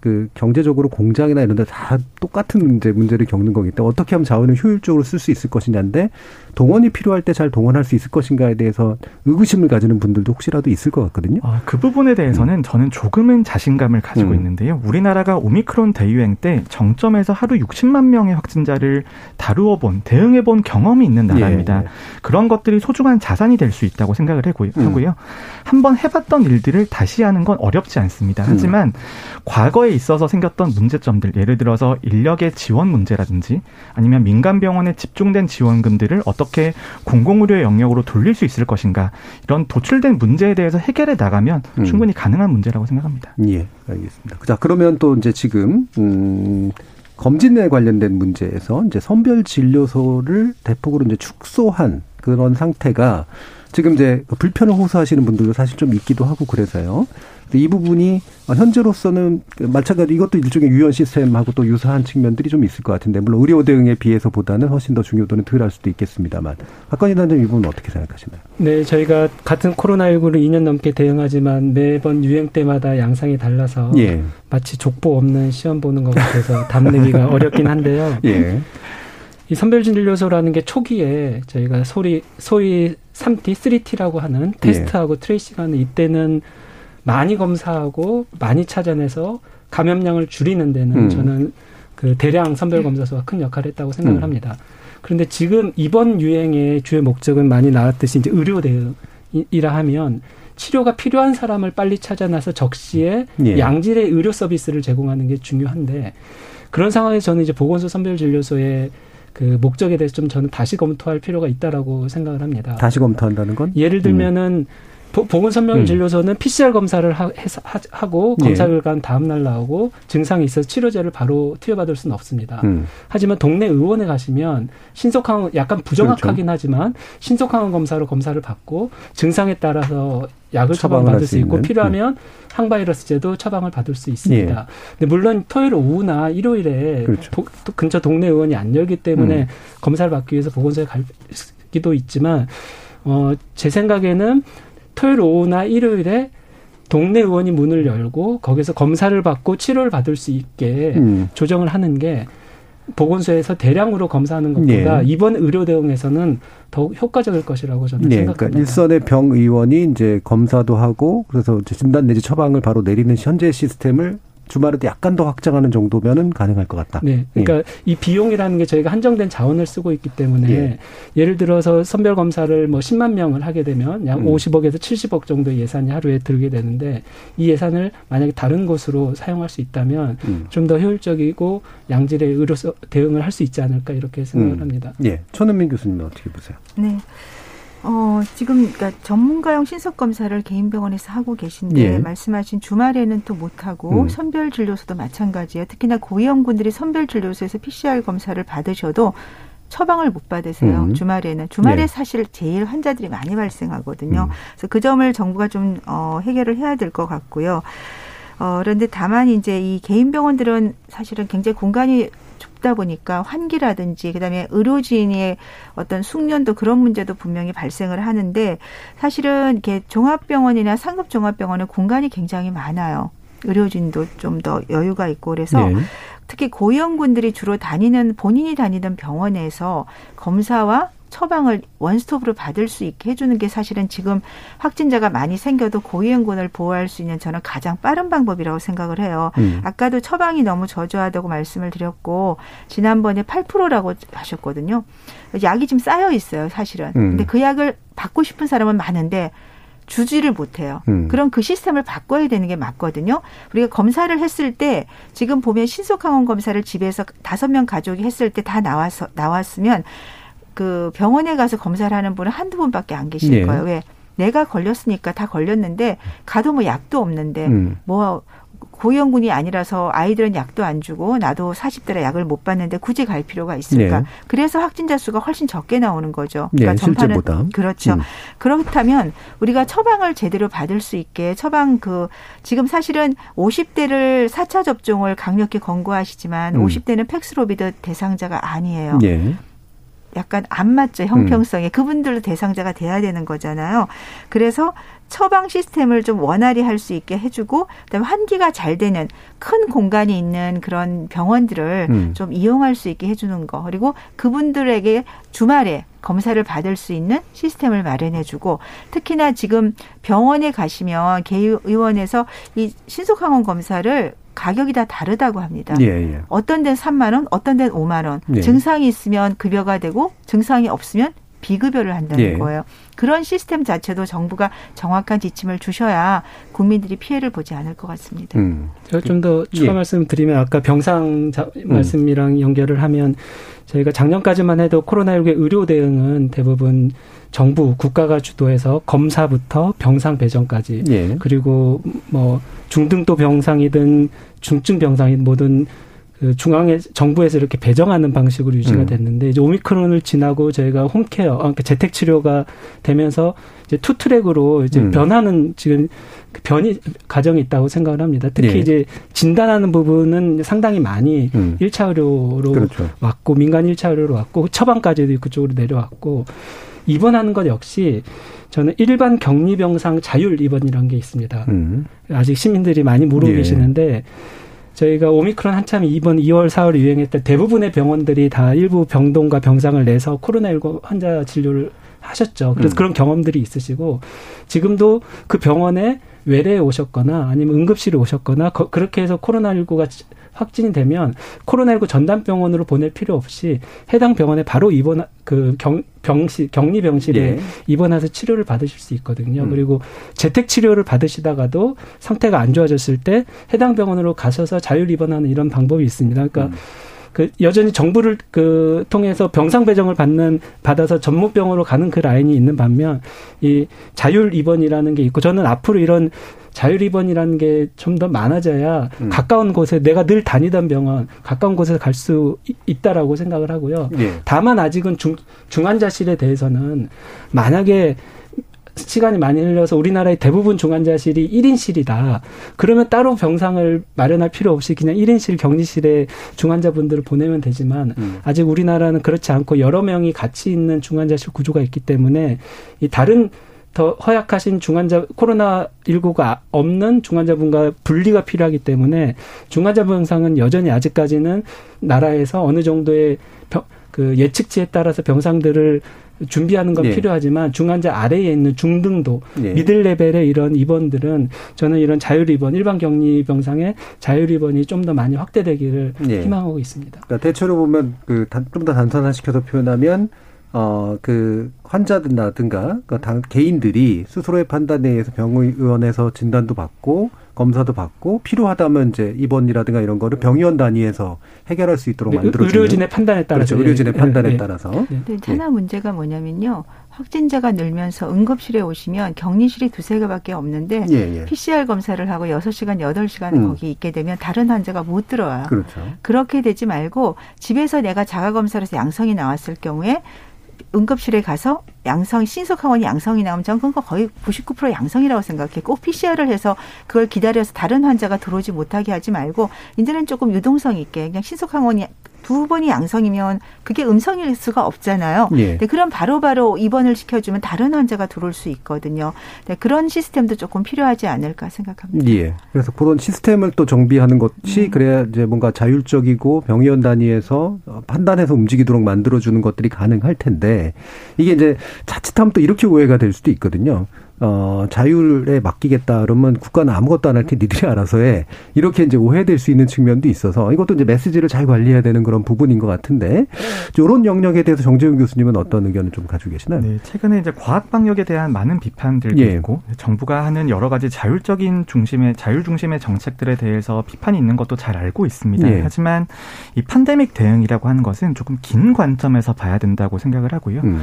그 경제적으로 공장이나 이런 데 다 똑같은 문제, 문제를 겪는 거기 때문에 어떻게 하면 자원을 효율적으로 쓸 수 있을 것이냐인데 동원이 필요할 때 잘 동원할 수 있을 것인가에 대해서 의구심을 가지는 분들도 혹시라도 있을 것 같거든요. 아, 그 부분에 대해서는 음. 저는 조금은 자신감을 가지고 음. 있는데요. 우리나라가 오미크론 대유행 때 정점에서 하루 60만 명의 확진자를 다루어 본, 대응해 본 경험이 있는 나라입니다. 예, 예. 그런 것들이 소중한 자산이 될 수 있다고 생각을 하고요. 음. 한번 해봤던 일들을 다시 하는 건 어렵지 않습니다. 하지만 음. 과거에 있어서 생겼던 문제점들, 예를 들어서 인력의 지원 문제라든지 아니면 민간 병원에 집중된 지원금들을 어떻게 공공의료 영역으로 돌릴 수 있을 것인가 이런 도출된 문제에 대해서 해결해 나가면 음. 충분히 가능한 문제라고 생각합니다. 예, 알겠습니다. 자, 그러면 또 이제 지금 음 검진에 관련된 문제에서 이제 선별 진료소를 대폭으로 이제 축소한 그런 상태가 지금 이제 불편을 호소하시는 분들도 사실 좀 있기도 하고 그래서요. 이 부분이 현재로서는 마찬가지 이것도 일종의 유연 시스템하고 또 유사한 측면들이 좀 있을 것 같은데 물론 의료 대응에 비해서보다는 훨씬 더 중요도는 덜할 수도 있겠습니다만 박건희 단장님 이 부분 어떻게 생각하시나요? 네, 저희가 같은 코로나19를 2년 넘게 대응하지만 매번 유행 때마다 양상이 달라서 예. 마치 족보 없는 시험 보는 것 같아서 답내기가 어렵긴 한데요. 예. 이 선별진료소라는 게 초기에 저희가 소리 소위 3T, 3T라고 하는 테스트하고 예. 트레이싱하는 이때는 많이 검사하고 많이 찾아내서 감염량을 줄이는 데는 음. 저는 그 대량 선별 검사소가 큰 역할을 했다고 생각을 음. 합니다. 그런데 지금 이번 유행의 주요 목적은 많이 나왔듯이 이제 의료 대응이라 하면 치료가 필요한 사람을 빨리 찾아내서 적시에 예. 양질의 의료 서비스를 제공하는 게 중요한데 그런 상황에서 저는 이제 보건소 선별 진료소의 그 목적에 대해서 좀 저는 다시 검토할 필요가 있다라고 생각을 합니다. 다시 검토한다는 건? 예를 들면은 음. 보건선명진료소는 음. PCR 검사를 하, 고 예. 검사 결과는 다음 날 나오고 증상이 있어서 치료제를 바로 투여받을 수는 없습니다. 음. 하지만 동네 의원에 가시면 신속항원 약간 부정확하긴 그렇죠. 하지만 신속항원 검사로 검사를 받고 증상에 따라서 약을 처방받을 수 있고 필요하면 음. 항바이러스제도 처방을 받을 수 있습니다. 예. 근데 물론 토요일 오후나 일요일에 그렇죠. 도, 근처 동네 의원이 안 열기 때문에 음. 검사를 받기 위해서 보건소에 갈 수도 있지만 어, 제 생각에는 토요일 오후나 일요일에 동네 의원이 문을 열고 거기서 검사를 받고 치료를 받을 수 있게 음. 조정을 하는 게 보건소에서 대량으로 검사하는 것보다 네. 이번 의료 대응에서는 더욱 효과적일 것이라고 저는 네, 생각합니다. 그러니까 일선의 병 의원이 이제 검사도 하고 그래서 진단 내지 처방을 바로 내리는 현재 시스템을 주말에도 약간 더 확장하는 정도면은 가능할 것 같다. 네. 그러니까 예. 이 비용이라는 게 저희가 한정된 자원을 쓰고 있기 때문에 예. 를 들어서 선별 검사를 뭐 10만 명을 하게 되면 약 음. 50억에서 70억 정도의 예산이 하루에 들게 되는데 이 예산을 만약에 다른 곳으로 사용할 수 있다면 음. 좀더 효율적이고 양질의 의료 대응을 할 수 있지 않을까 이렇게 생각을 음. 합니다. 예. 천은민 교수님은 어떻게 보세요? 네. 어, 지금 그러니까 전문가용 신속 검사를 개인 병원에서 하고 계신데 예. 말씀하신 주말에는 또 못 하고 음. 선별 진료소도 마찬가지예요. 특히나 고위험군들이 선별 진료소에서 PCR 검사를 받으셔도 처방을 못 받으세요. 음. 주말에는 주말에 예. 사실 제일 환자들이 많이 발생하거든요. 음. 그래서 그 점을 정부가 좀 어, 해결을 해야 될 것 같고요. 어, 그런데 다만 이제 이 개인 병원들은 사실은 굉장히 공간이 좁다 보니까 환기라든지 그다음에 의료진의 어떤 숙련도 그런 문제도 분명히 발생을 하는데 사실은 이렇게 종합병원이나 상급 종합병원은 공간이 굉장히 많아요. 의료진도 좀 더 여유가 있고 그래서 네. 특히 고위험군들이 주로 다니는 본인이 다니던 병원에서 검사와 처방을 원스톱으로 받을 수 있게 해주는 게 사실은 지금 확진자가 많이 생겨도 고위험군을 보호할 수 있는 저는 가장 빠른 방법이라고 생각을 해요. 음. 아까도 처방이 너무 저조하다고 말씀을 드렸고 지난번에 8%라고 하셨거든요. 약이 지금 쌓여 있어요, 사실은. 음. 근데 그 약을 받고 싶은 사람은 많은데 주지를 못해요. 음. 그럼 그 시스템을 바꿔야 되는 게 맞거든요. 우리가 검사를 했을 때 지금 보면 신속항원 검사를 집에서 다섯 명 가족이 했을 때 다 나와서 나왔으면 그 병원에 가서 검사를 하는 분은 한두 분밖에 안 계실 네. 거예요. 왜? 내가 걸렸으니까 다 걸렸는데 가도 뭐 약도 없는데 음. 뭐 고위험군이 아니라서 아이들은 약도 안 주고 나도 40대라 약을 못 받는데 굳이 갈 필요가 있을까? 네. 그래서 확진자 수가 훨씬 적게 나오는 거죠. 그러니까 네, 전파는 실제보다. 그렇죠. 음. 그렇다면 우리가 처방을 제대로 받을 수 있게 처방 그 지금 사실은 50대를 4차 접종을 강력히 권고하시지만 음. 50대는 팩스로비드 대상자가 아니에요. 네. 약간 안 맞죠 형평성에 음. 그분들도 대상자가 돼야 되는 거잖아요. 그래서 처방 시스템을 좀 원활히 할 수 있게 해주고 그다음에 환기가 잘 되는 큰 공간이 있는 그런 병원들을 음. 좀 이용할 수 있게 해주는 거 그리고 그분들에게 주말에 검사를 받을 수 있는 시스템을 마련해주고 특히나 지금 병원에 가시면 개의원에서 이 신속항원 검사를 가격이 다 다르다고 합니다. 예, 예. 어떤 데는 3만 원, 어떤 데는 5만 원. 예. 증상이 있으면 급여가 되고 증상이 없으면 비급여를 한다는 예. 거예요. 그런 시스템 자체도 정부가 정확한 지침을 주셔야 국민들이 피해를 보지 않을 것 같습니다. 음. 제가 좀 더 추가 예. 말씀 드리면 아까 병상 자, 음. 말씀이랑 연결을 하면 저희가 작년까지만 해도 코로나19의 의료 대응은 대부분 정부 국가가 주도해서 검사부터 병상 배정까지 예. 그리고 뭐 중등도 병상이든 중증 병상이든 모든 그 중앙에 정부에서 이렇게 배정하는 방식으로 유지가 음. 됐는데 이제 오미크론을 지나고 저희가 홈케어, 아, 그러니까 재택 치료가 되면서 이제 two track으로 이제 음. 변하는 지금 그 변이 과정이 있다고 생각을 합니다. 특히 네. 이제 진단하는 부분은 상당히 많이 음. 1차 의료로 그렇죠. 왔고 민간 1차 의료로 왔고 처방까지도 그쪽으로 내려왔고 입원하는 것 역시 저는 일반 격리 병상 자율 입원이라는 게 있습니다. 음. 아직 시민들이 많이 모르고 예. 계시는데 저희가 오미크론 한참 이번 2월, 4월 유행했을 때 대부분의 병원들이 다 일부 병동과 병상을 내서 코로나19 환자 진료를 하셨죠. 그래서 음. 그런 경험들이 있으시고 지금도 그 병원에 외래에 오셨거나 아니면 응급실에 오셨거나 거, 그렇게 해서 코로나19가 확진이 되면 코로나19 전담 병원으로 보낼 필요 없이 해당 병원에 바로 입원 그 경, 병실 격리 병실에 예. 입원해서 치료를 받으실 수 있거든요. 음. 그리고 재택 치료를 받으시다가도 상태가 안 좋아졌을 때 해당 병원으로 가셔서 자율 입원하는 이런 방법이 있습니다. 그러니까 음. 그 여전히 정부를 그 통해서 병상 배정을 받는 받아서 전문병으로 가는 그 라인이 있는 반면 이 자율 입원이라는 게 있고 저는 앞으로 이런 자율 입원이라는 게 좀 더 많아져야 음. 가까운 곳에 내가 늘 다니던 병원 가까운 곳에 갈 수 있다라고 생각을 하고요. 예. 다만 아직은 중 중환자실에 대해서는 만약에 시간이 많이 흘려서 우리나라의 대부분 중환자실이 1인실이다. 그러면 따로 병상을 마련할 필요 없이 그냥 1인실 격리실에 중환자분들을 보내면 되지만 음. 아직 우리나라는 그렇지 않고 여러 명이 같이 있는 중환자실 구조가 있기 때문에 이 다른 더 허약하신 중환자 코로나 19가 없는 중환자분과 분리가 필요하기 때문에 중환자 병상은 여전히 아직까지는 나라에서 어느 정도의 병, 그 예측치에 따라서 병상들을 준비하는 건 네. 필요하지만 중환자 아래에 있는 중등도 네. 미들 레벨의 이런 입원들은 저는 이런 자율 입원 일반 격리 병상의 자율 입원이 좀 더 많이 확대되기를 네. 희망하고 있습니다. 그러니까 대체로 보면 그 좀 더 단순화시켜서 표현하면 어, 그, 환자들이라든가, 그 당, 개인들이 스스로의 판단에 의해서 병의원에서 진단도 받고, 검사도 받고, 필요하다면 이제 입원이라든가 이런 거를 병의원 단위에서 해결할 수 있도록 네, 만들어 주는. 의료진의 판단에 따라서. 그렇죠. 의료진의 예, 판단에 예, 따라서. 네. 하나 문제가 뭐냐면요. 확진자가 늘면서 응급실에 오시면 격리실이 두세 개밖에 없는데 예, 예. PCR 검사를 하고 여섯 시간 여덟 시간 음. 거기 있게 되면 다른 환자가 못 들어와요. 그렇죠. 그렇게 되지 말고 집에서 내가 자가 검사를 해서 양성이 나왔을 경우에 응급실에 가서 양성 신속항원이 양성이 나오면 저는 그건 거의 99% 양성이라고 생각해. 꼭 PCR을 해서 그걸 기다려서 다른 환자가 들어오지 못하게 하지 말고 이제는 조금 유동성 있게 그냥 신속항원이 두 번이 양성이면 그게 음성일 수가 없잖아요. 예. 네, 그럼 바로바로 입원을 시켜주면 다른 환자가 들어올 수 있거든요. 네, 그런 시스템도 조금 필요하지 않을까 생각합니다. 예. 그래서 그런 시스템을 또 정비하는 것이 음. 그래야 이제 뭔가 자율적이고 병의원 단위에서 판단해서 움직이도록 만들어주는 것들이 가능할 텐데 이게 이제 자칫하면 또 이렇게 오해가 될 수도 있거든요. 어, 자율에 맡기겠다 그러면 국가는 아무것도 안 할 테니 니들이 알아서 해. 이렇게 이제 오해될 수 있는 측면도 있어서 이것도 이제 메시지를 잘 관리해야 되는 그런 부분인 것 같은데 이런 영역에 대해서 정재훈 교수님은 어떤 의견을 좀 가지고 계시나요? 네, 최근에 이제 과학 방역에 대한 많은 비판들도 예. 있고 정부가 하는 여러 가지 자율적인 중심의 자율 중심의 정책들에 대해서 비판이 있는 것도 잘 알고 있습니다. 예. 하지만 이 팬데믹 대응이라고 하는 것은 조금 긴 관점에서 봐야 된다고 생각을 하고요. 음.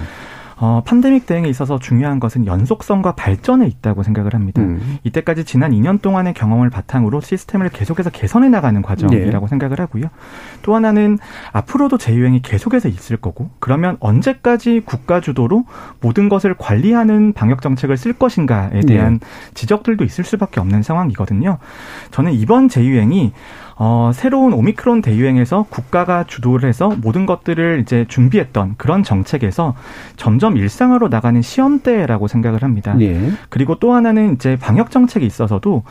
어, 팬데믹 대응에 있어서 중요한 것은 연속성과 발전에 있다고 생각을 합니다. 음. 이때까지 지난 2년 동안의 경험을 바탕으로 시스템을 계속해서 개선해 나가는 과정이라고 네. 생각을 하고요. 또 하나는 앞으로도 재유행이 계속해서 있을 거고 그러면 언제까지 국가 주도로 모든 것을 관리하는 방역 정책을 쓸 것인가에 대한 네. 지적들도 있을 수밖에 없는 상황이거든요. 저는 이번 재유행이 어, 새로운 오미크론 대유행에서 국가가 주도를 해서 모든 것들을 이제 준비했던 그런 정책에서 점점 일상화로 나가는 시험대라고 생각을 합니다. 예. 그리고 또 하나는 이제 방역 정책이 있어서도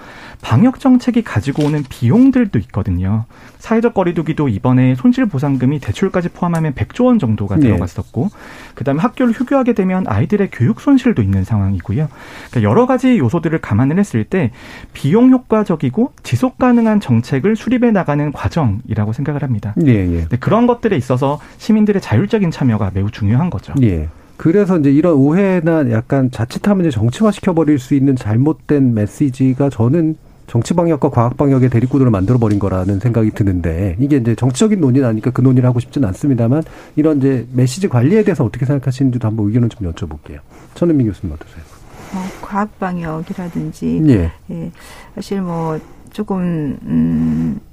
방역 정책이 가지고 오는 비용들도 있거든요. 사회적 거리두기도 이번에 손실 보상금이 대출까지 포함하면 100조 원 정도가 네. 들어갔었고 그다음에 학교를 휴교하게 되면 아이들의 교육 손실도 있는 상황이고요. 그러니까 여러 가지 요소들을 감안을 했을 때 비용 효과적이고 지속 가능한 정책을 수립 해 나가는 과정이라고 생각을 합니다. 예, 예. 그런 것들에 있어서 시민들의 자율적인 참여가 매우 중요한 거죠. 예. 그래서 이제 이런 오해나 약간 자칫하면 이제 정치화 시켜버릴 수 있는 잘못된 메시지가 저는 정치 방역과 과학 방역의 대립구도를 만들어 버린 거라는 생각이 드는데 이게 이제 정치적인 논의는 아니까 그 논의를 하고 싶지는 않습니다만 이런 이제 메시지 관리에 대해서 어떻게 생각하시는지도 한번 의견을 좀 여쭤볼게요. 천은미 교수님 어떠세요? 뭐 과학 방역이라든지 예. 예. 사실 뭐 조금 음막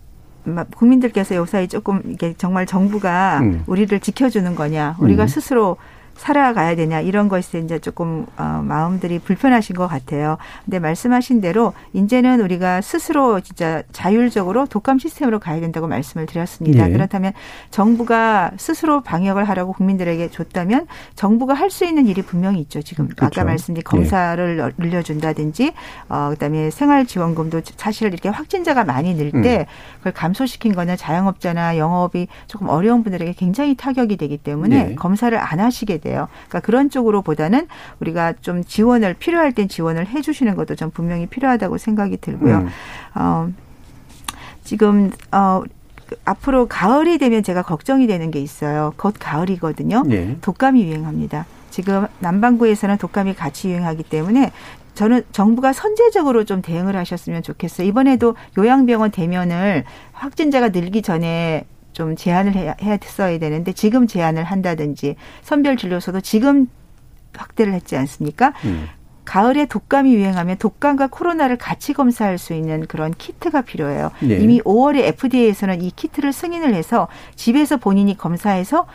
국민들께서 요사이 조금 이게 정말 정부가 음. 우리를 지켜주는 거냐, 우리가 음. 스스로 살아가야 되냐 이런 것에 이제 조금 어, 마음들이 불편하신 것 같아요. 근데 말씀하신 대로 이제는 우리가 스스로 진짜 자율적으로 독감 시스템으로 가야 된다고 말씀을 드렸습니다. 예. 그렇다면 정부가 스스로 방역을 하라고 국민들에게 줬다면 정부가 할 수 있는 일이 분명히 있죠. 지금 그렇죠. 아까 말씀드린 검사를 늘려준다든지 어, 그다음에 생활지원금도 사실 이렇게 확진자가 많이 늘때 음. 그걸 감소시킨 거는 자영업자나 영업이 조금 어려운 분들에게 굉장히 타격이 되기 때문에 네. 검사를 안 하시게 돼요. 그러니까 그런 쪽으로 보다는 우리가 좀 지원을 필요할 땐 지원을 해 주시는 것도 좀 분명히 필요하다고 생각이 들고요. 음. 어, 지금 어. 그 앞으로 가을이 되면 제가 걱정이 되는 게 있어요. 곧 가을이거든요. 네. 독감이 유행합니다. 지금 남반구에서는 독감이 같이 유행하기 때문에 저는 정부가 선제적으로 좀 대응을 하셨으면 좋겠어요. 이번에도 요양병원 대면을 확진자가 늘기 전에 좀 제한을 해야, 했어야 되는데 지금 제한을 한다든지 선별 진료소도 지금 확대를 했지 않습니까? 음. 가을에 독감이 유행하면 독감과 코로나를 같이 검사할 수 있는 그런 키트가 필요해요. 네. 이미 5월에 FDA에서는 이 키트를 승인을 해서 집에서 본인이 검사해서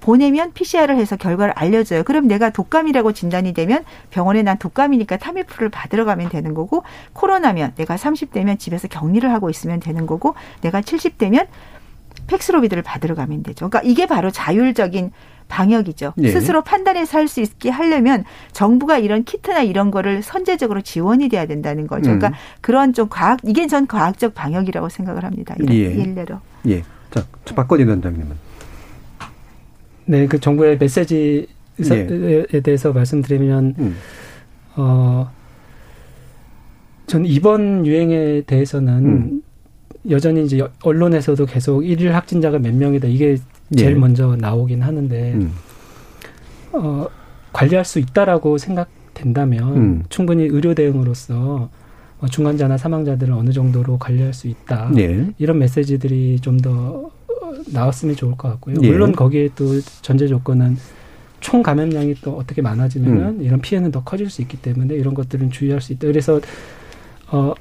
보내면 PCR을 해서 결과를 알려줘요. 그럼 내가 독감이라고 진단이 되면 병원에 난 독감이니까 타미프를 받으러 가면 되는 거고 코로나면 내가 30대면 집에서 격리를 하고 있으면 되는 거고 내가 70대면 팩스로비드를 받으러 가면 되죠. 그러니까 이게 바로 자율적인 방역이죠. 네. 스스로 판단해서 할 수 있게 하려면 정부가 이런 키트나 이런 거를 선제적으로 지원이 돼야 된다는 거죠. 그러니까 음. 그런 좀 과학 이게 전 과학적 방역이라고 생각을 합니다. 이런 예. 일례로. 예. 자, 박건희 원장님은. 네, 그 정부의 메시지에 예. 대해서 말씀드리면 음. 어, 전 이번 유행에 대해서는 음. 여전히 이제 언론에서도 계속 일일 확진자가 몇 명이다 이게 제일 예. 먼저 나오긴 하는데 음. 어, 관리할 수 있다라고 생각된다면 음. 충분히 의료 대응으로서 어, 중환자나 사망자들을 어느 정도로 관리할 수 있다. 예. 이런 메시지들이 좀 더 나왔으면 좋을 것 같고요. 예. 물론 거기에 또 전제 조건은 총 감염량이 또 어떻게 많아지면은 음. 이런 피해는 더 커질 수 있기 때문에 이런 것들은 주의할 수 있다. 그래서 어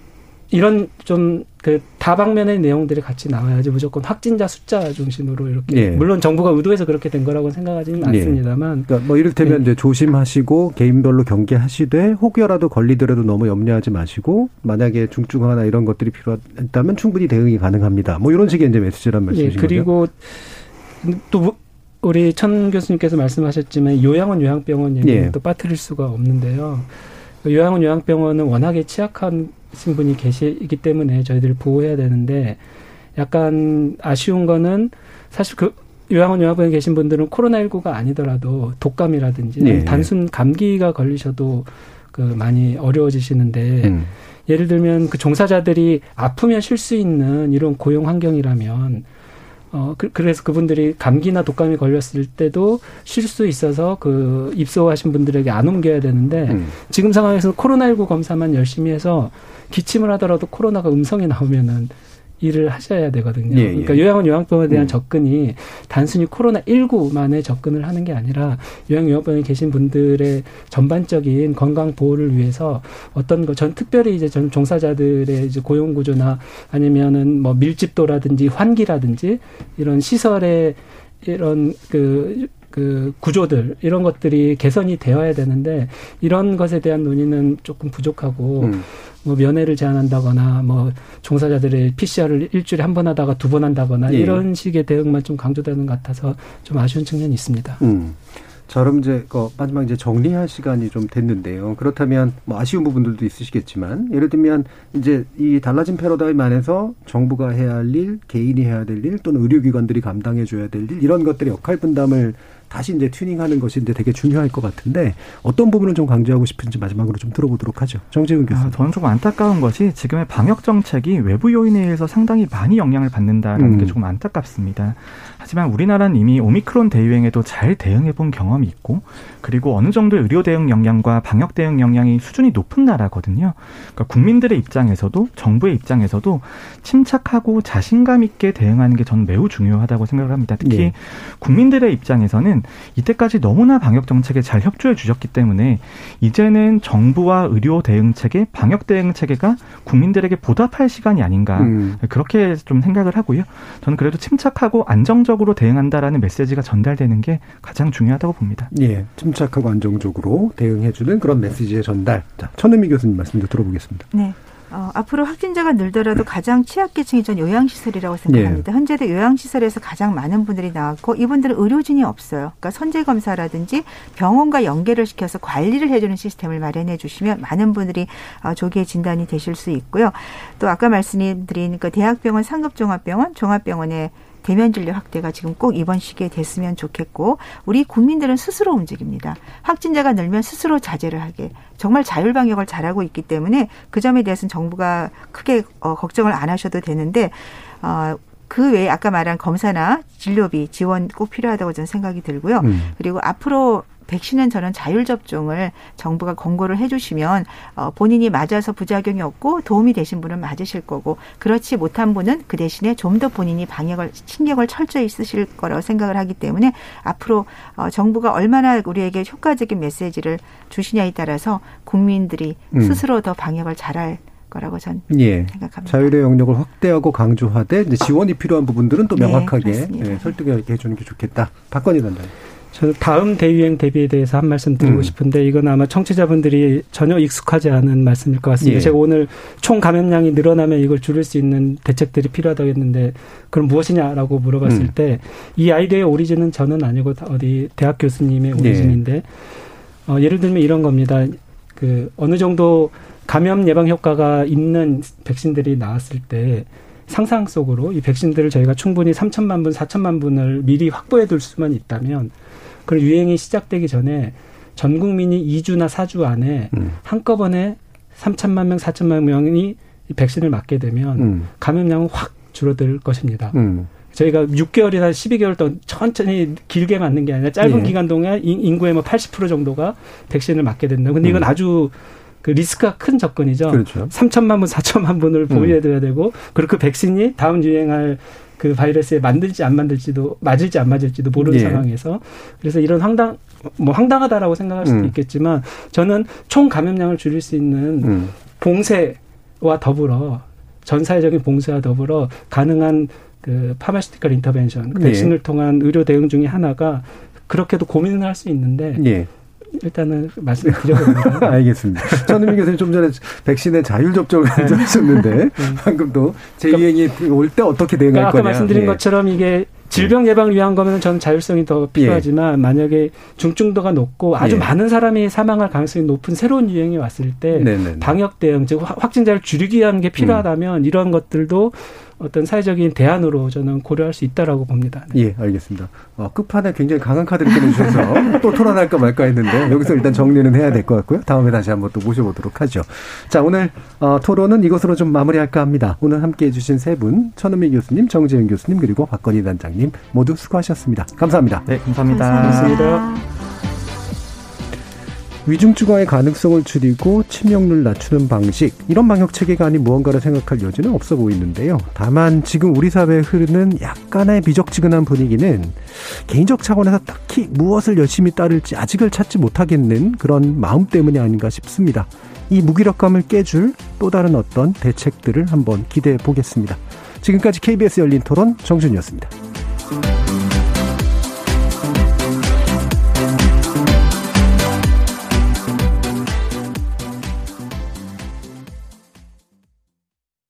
이런 좀 그 다방면의 내용들이 같이 나와야지 무조건 확진자 숫자 중심으로 이렇게 예. 물론 정부가 의도해서 그렇게 된 거라고 생각하지는 예. 않습니다만 그러니까 뭐 이를테면 이제 조심하시고 개인별로 경계하시되 혹여라도 걸리더라도 너무 염려하지 마시고 만약에 중증화나 이런 것들이 필요하다면 충분히 대응이 가능합니다. 뭐 이런 식의 이제 메시지란 예, 말씀이신 거죠. 그리고 또 우리 천 교수님께서 말씀하셨지만 요양원 요양병원 얘기는 예. 또 빠뜨릴 수가 없는데요. 요양원 요양병원은 워낙에 취약한 분이 계시기 때문에 저희들이 보호해야 되는데 약간 아쉬운 거는 사실 그 요양원 요양병원에 계신 분들은 코로나19가 아니더라도 독감이라든지 예. 단순 감기가 걸리셔도 그 많이 어려워지시는데 음. 예를 들면 그 종사자들이 아프면 쉴 수 있는 이런 고용 환경이라면 어 그, 그래서 그분들이 감기나 독감이 걸렸을 때도 쉴 수 있어서 그 입소하신 분들에게 안 옮겨야 되는데 음. 지금 상황에서는 코로나19 검사만 열심히 해서 기침을 하더라도 코로나가 음성이 나오면은 일을 하셔야 되거든요. 예, 예. 그러니까 요양원 요양병원에 대한 음. 접근이 단순히 코로나 19만의 접근을 하는 게 아니라 요양 요양병원에 계신 분들의 전반적인 건강 보호를 위해서 어떤 거 전 특별히 이제 전 종사자들의 이제 고용 구조나 아니면은 뭐 밀집도라든지 환기라든지 이런 시설의 이런 그 그 구조들 이런 것들이 개선이 되어야 되는데 이런 것에 대한 논의는 조금 부족하고 음. 뭐 면회를 제한한다거나 뭐 종사자들의 PCR을 일주일에 한 번 하다가 두 번 한다거나 예. 이런 식의 대응만 좀 강조되는 것 같아서 좀 아쉬운 측면이 있습니다. 음. 자, 그럼 이제 그 마지막 이제 정리할 시간이 좀 됐는데요. 그렇다면 뭐 아쉬운 부분들도 있으시겠지만 예를 들면 이제 이 달라진 패러다임 안에서 정부가 해야 할 일, 개인이 해야 될 일, 또는 의료기관들이 감당해 줘야 될 일, 이런 것들의 역할 분담을 다시 이제 튜닝하는 것이 이제 되게 중요할 것 같은데 어떤 부분을 좀 강조하고 싶은지 마지막으로 좀 들어보도록 하죠. 정재훈 교수님. 아, 저는 조금 안타까운 것이 지금의 방역 정책이 외부 요인에 의해서 상당히 많이 영향을 받는다는 음. 게 조금 안타깝습니다. 하지만 우리나라는 이미 오미크론 대유행에도 잘 대응해 본 경험이 있고 그리고 어느 정도 의료 대응 역량과 방역 대응 역량이 수준이 높은 나라거든요. 그러니까 국민들의 입장에서도 정부의 입장에서도 침착하고 자신감 있게 대응하는 게 저는 매우 중요하다고 생각을 합니다. 특히 네. 국민들의 입장에서는 이때까지 너무나 방역 정책에 잘 협조해 주셨기 때문에 이제는 정부와 의료 대응 체계, 방역 대응 체계가 국민들에게 보답할 시간이 아닌가 음. 그렇게 좀 생각을 하고요. 저는 그래도 침착하고 안정적 으로 대응한다라는 메시지가 전달되는 게 가장 중요하다고 봅니다. 예, 침착하고 안정적으로 대응해주는 그런 메시지의 전달. 자, 천은미 교수님 말씀도 들어보겠습니다. 네. 어, 앞으로 확진자가 늘더라도 가장 취약계층이 전 요양시설이라고 생각합니다. 예. 현재도 요양시설에서 가장 많은 분들이 나왔고 이분들은 의료진이 없어요. 그러니까 선제검사라든지 병원과 연계를 시켜서 관리를 해주는 시스템을 마련해 주시면 많은 분들이 어, 조기에 진단이 되실 수 있고요. 또 아까 말씀드린 그 대학병원, 상급종합병원, 종합병원에 대면 진료 확대가 지금 꼭 이번 시기에 됐으면 좋겠고 우리 국민들은 스스로 움직입니다. 확진자가 늘면 스스로 자제를 하게 정말 자율 방역을 잘하고 있기 때문에 그 점에 대해서는 정부가 크게 어, 걱정을 안 하셔도 되는데 어, 그 외에 아까 말한 검사나 진료비 지원 꼭 필요하다고 저는 생각이 들고요. 음. 그리고 앞으로 백신은 저는 자율 접종을 정부가 권고를 해주시면 어, 본인이 맞아서 부작용이 없고 도움이 되신 분은 맞으실 거고 그렇지 못한 분은 그 대신에 좀 더 본인이 방역을 신경을 철저히 쓰실 거라고 생각을 하기 때문에 앞으로 어, 정부가 얼마나 우리에게 효과적인 메시지를 주시냐에 따라서 국민들이 음. 스스로 더 방역을 잘할 거라고 전 예. 생각합니다. 자율의 영역을 확대하고 강조하되 지원이 필요한 부분들은 또 네, 명확하게 네, 설득해 주는 게 좋겠다. 박건희 단장. 저는 다음 대유행 대비에 대해서 한 말씀 드리고 음. 싶은데 이건 아마 청취자분들이 전혀 익숙하지 않은 말씀일 것 같습니다. 예. 제가 오늘 총 감염량이 늘어나면 이걸 줄일 수 있는 대책들이 필요하다고 했는데 그럼 무엇이냐라고 물어봤을 음. 때이 아이디어의 오리진은 저는 아니고 어디 대학 교수님의 네. 오리진인데 예. 어, 예를 들면 이런 겁니다. 그 어느 정도 감염 예방 효과가 있는 백신들이 나왔을 때 상상 속으로 이 백신들을 저희가 충분히 3천만 분, 4천만 분을 미리 확보해 둘 수만 있다면 그런 유행이 시작되기 전에 전 국민이 2주나 4주 안에 음. 한꺼번에 3천만 명, 4천만 명이 백신을 맞게 되면 음. 감염량은 확 줄어들 것입니다. 음. 저희가 6개월이나 12개월 동안 천천히 길게 맞는 게 아니라 짧은 예. 기간 동안 인구의 뭐 80% 정도가 백신을 맞게 된다. 근데 이건 음. 아주 그 리스크가 큰 접근이죠. 그렇죠. 3천만 분, 4천만 분을 음. 되고 그리고 그 백신이 다음 유행할 그 바이러스에 만들지 안 만들지도 맞을지 안 맞을지도 모르는 예. 상황에서 그래서 이런 황당 뭐 황당하다라고 생각할 수도 음. 있겠지만 저는 총 감염량을 줄일 수 있는 음. 봉쇄와 더불어 전 사회적인 봉쇄와 더불어 가능한 그 파마시티컬 인터벤션 그 백신을 예. 통한 의료 대응 중에 하나가 그렇게도 고민을 할 수 있는데 예. 일단은 말씀을 드려봅니다. 알겠습니다. 전은미 교수님 좀 전에 백신의 자율 접종을 네. 하셨는데 네. 방금 또 재유행이 그러니까, 올때 어떻게 대응할 그러니까 거냐. 아까 말씀드린 예. 것처럼 이게 질병 예방을 위한 거면 저는 자율성이 더 필요하지만 예. 만약에 중증도가 높고 아주 예. 많은 사람이 사망할 가능성이 높은 새로운 유행이 왔을 때 네네네. 방역 대응 즉 확진자를 줄이기 위한 게 필요하다면 음. 이런 것들도 어떤 사회적인 대안으로 저는 고려할 수 있다라고 봅니다. 네. 예, 알겠습니다. 어, 끝판에 굉장히 강한 카드를 꺼내주셔서 또 토론할까 말까 했는데 여기서 일단 정리는 해야 될 것 같고요. 다음에 다시 한번 또 모셔보도록 하죠. 자, 오늘 어, 토론은 이것으로 좀 마무리할까 합니다. 오늘 함께 해 주신 세 분, 천은미 교수님, 정재현 교수님, 그리고 박건희 단장님 모두 수고하셨습니다. 감사합니다. 네, 감사합니다. 감사합니다. 위중 증화의 가능성을 줄이고 치명률 낮추는 방식 이런 방역 체계가 아닌 무언가를 생각할 여지는 없어 보이는데요. 다만 지금 우리 사회에 흐르는 약간의 미적지근한 분위기는 개인적 차원에서 딱히 무엇을 열심히 따를지 아직을 찾지 못하겠는 그런 마음 때문이 아닌가 싶습니다. 이 무기력감을 깨줄 또 다른 어떤 대책들을 한번 기대해 보겠습니다. 지금까지 KBS 열린 토론 정준이었습니다.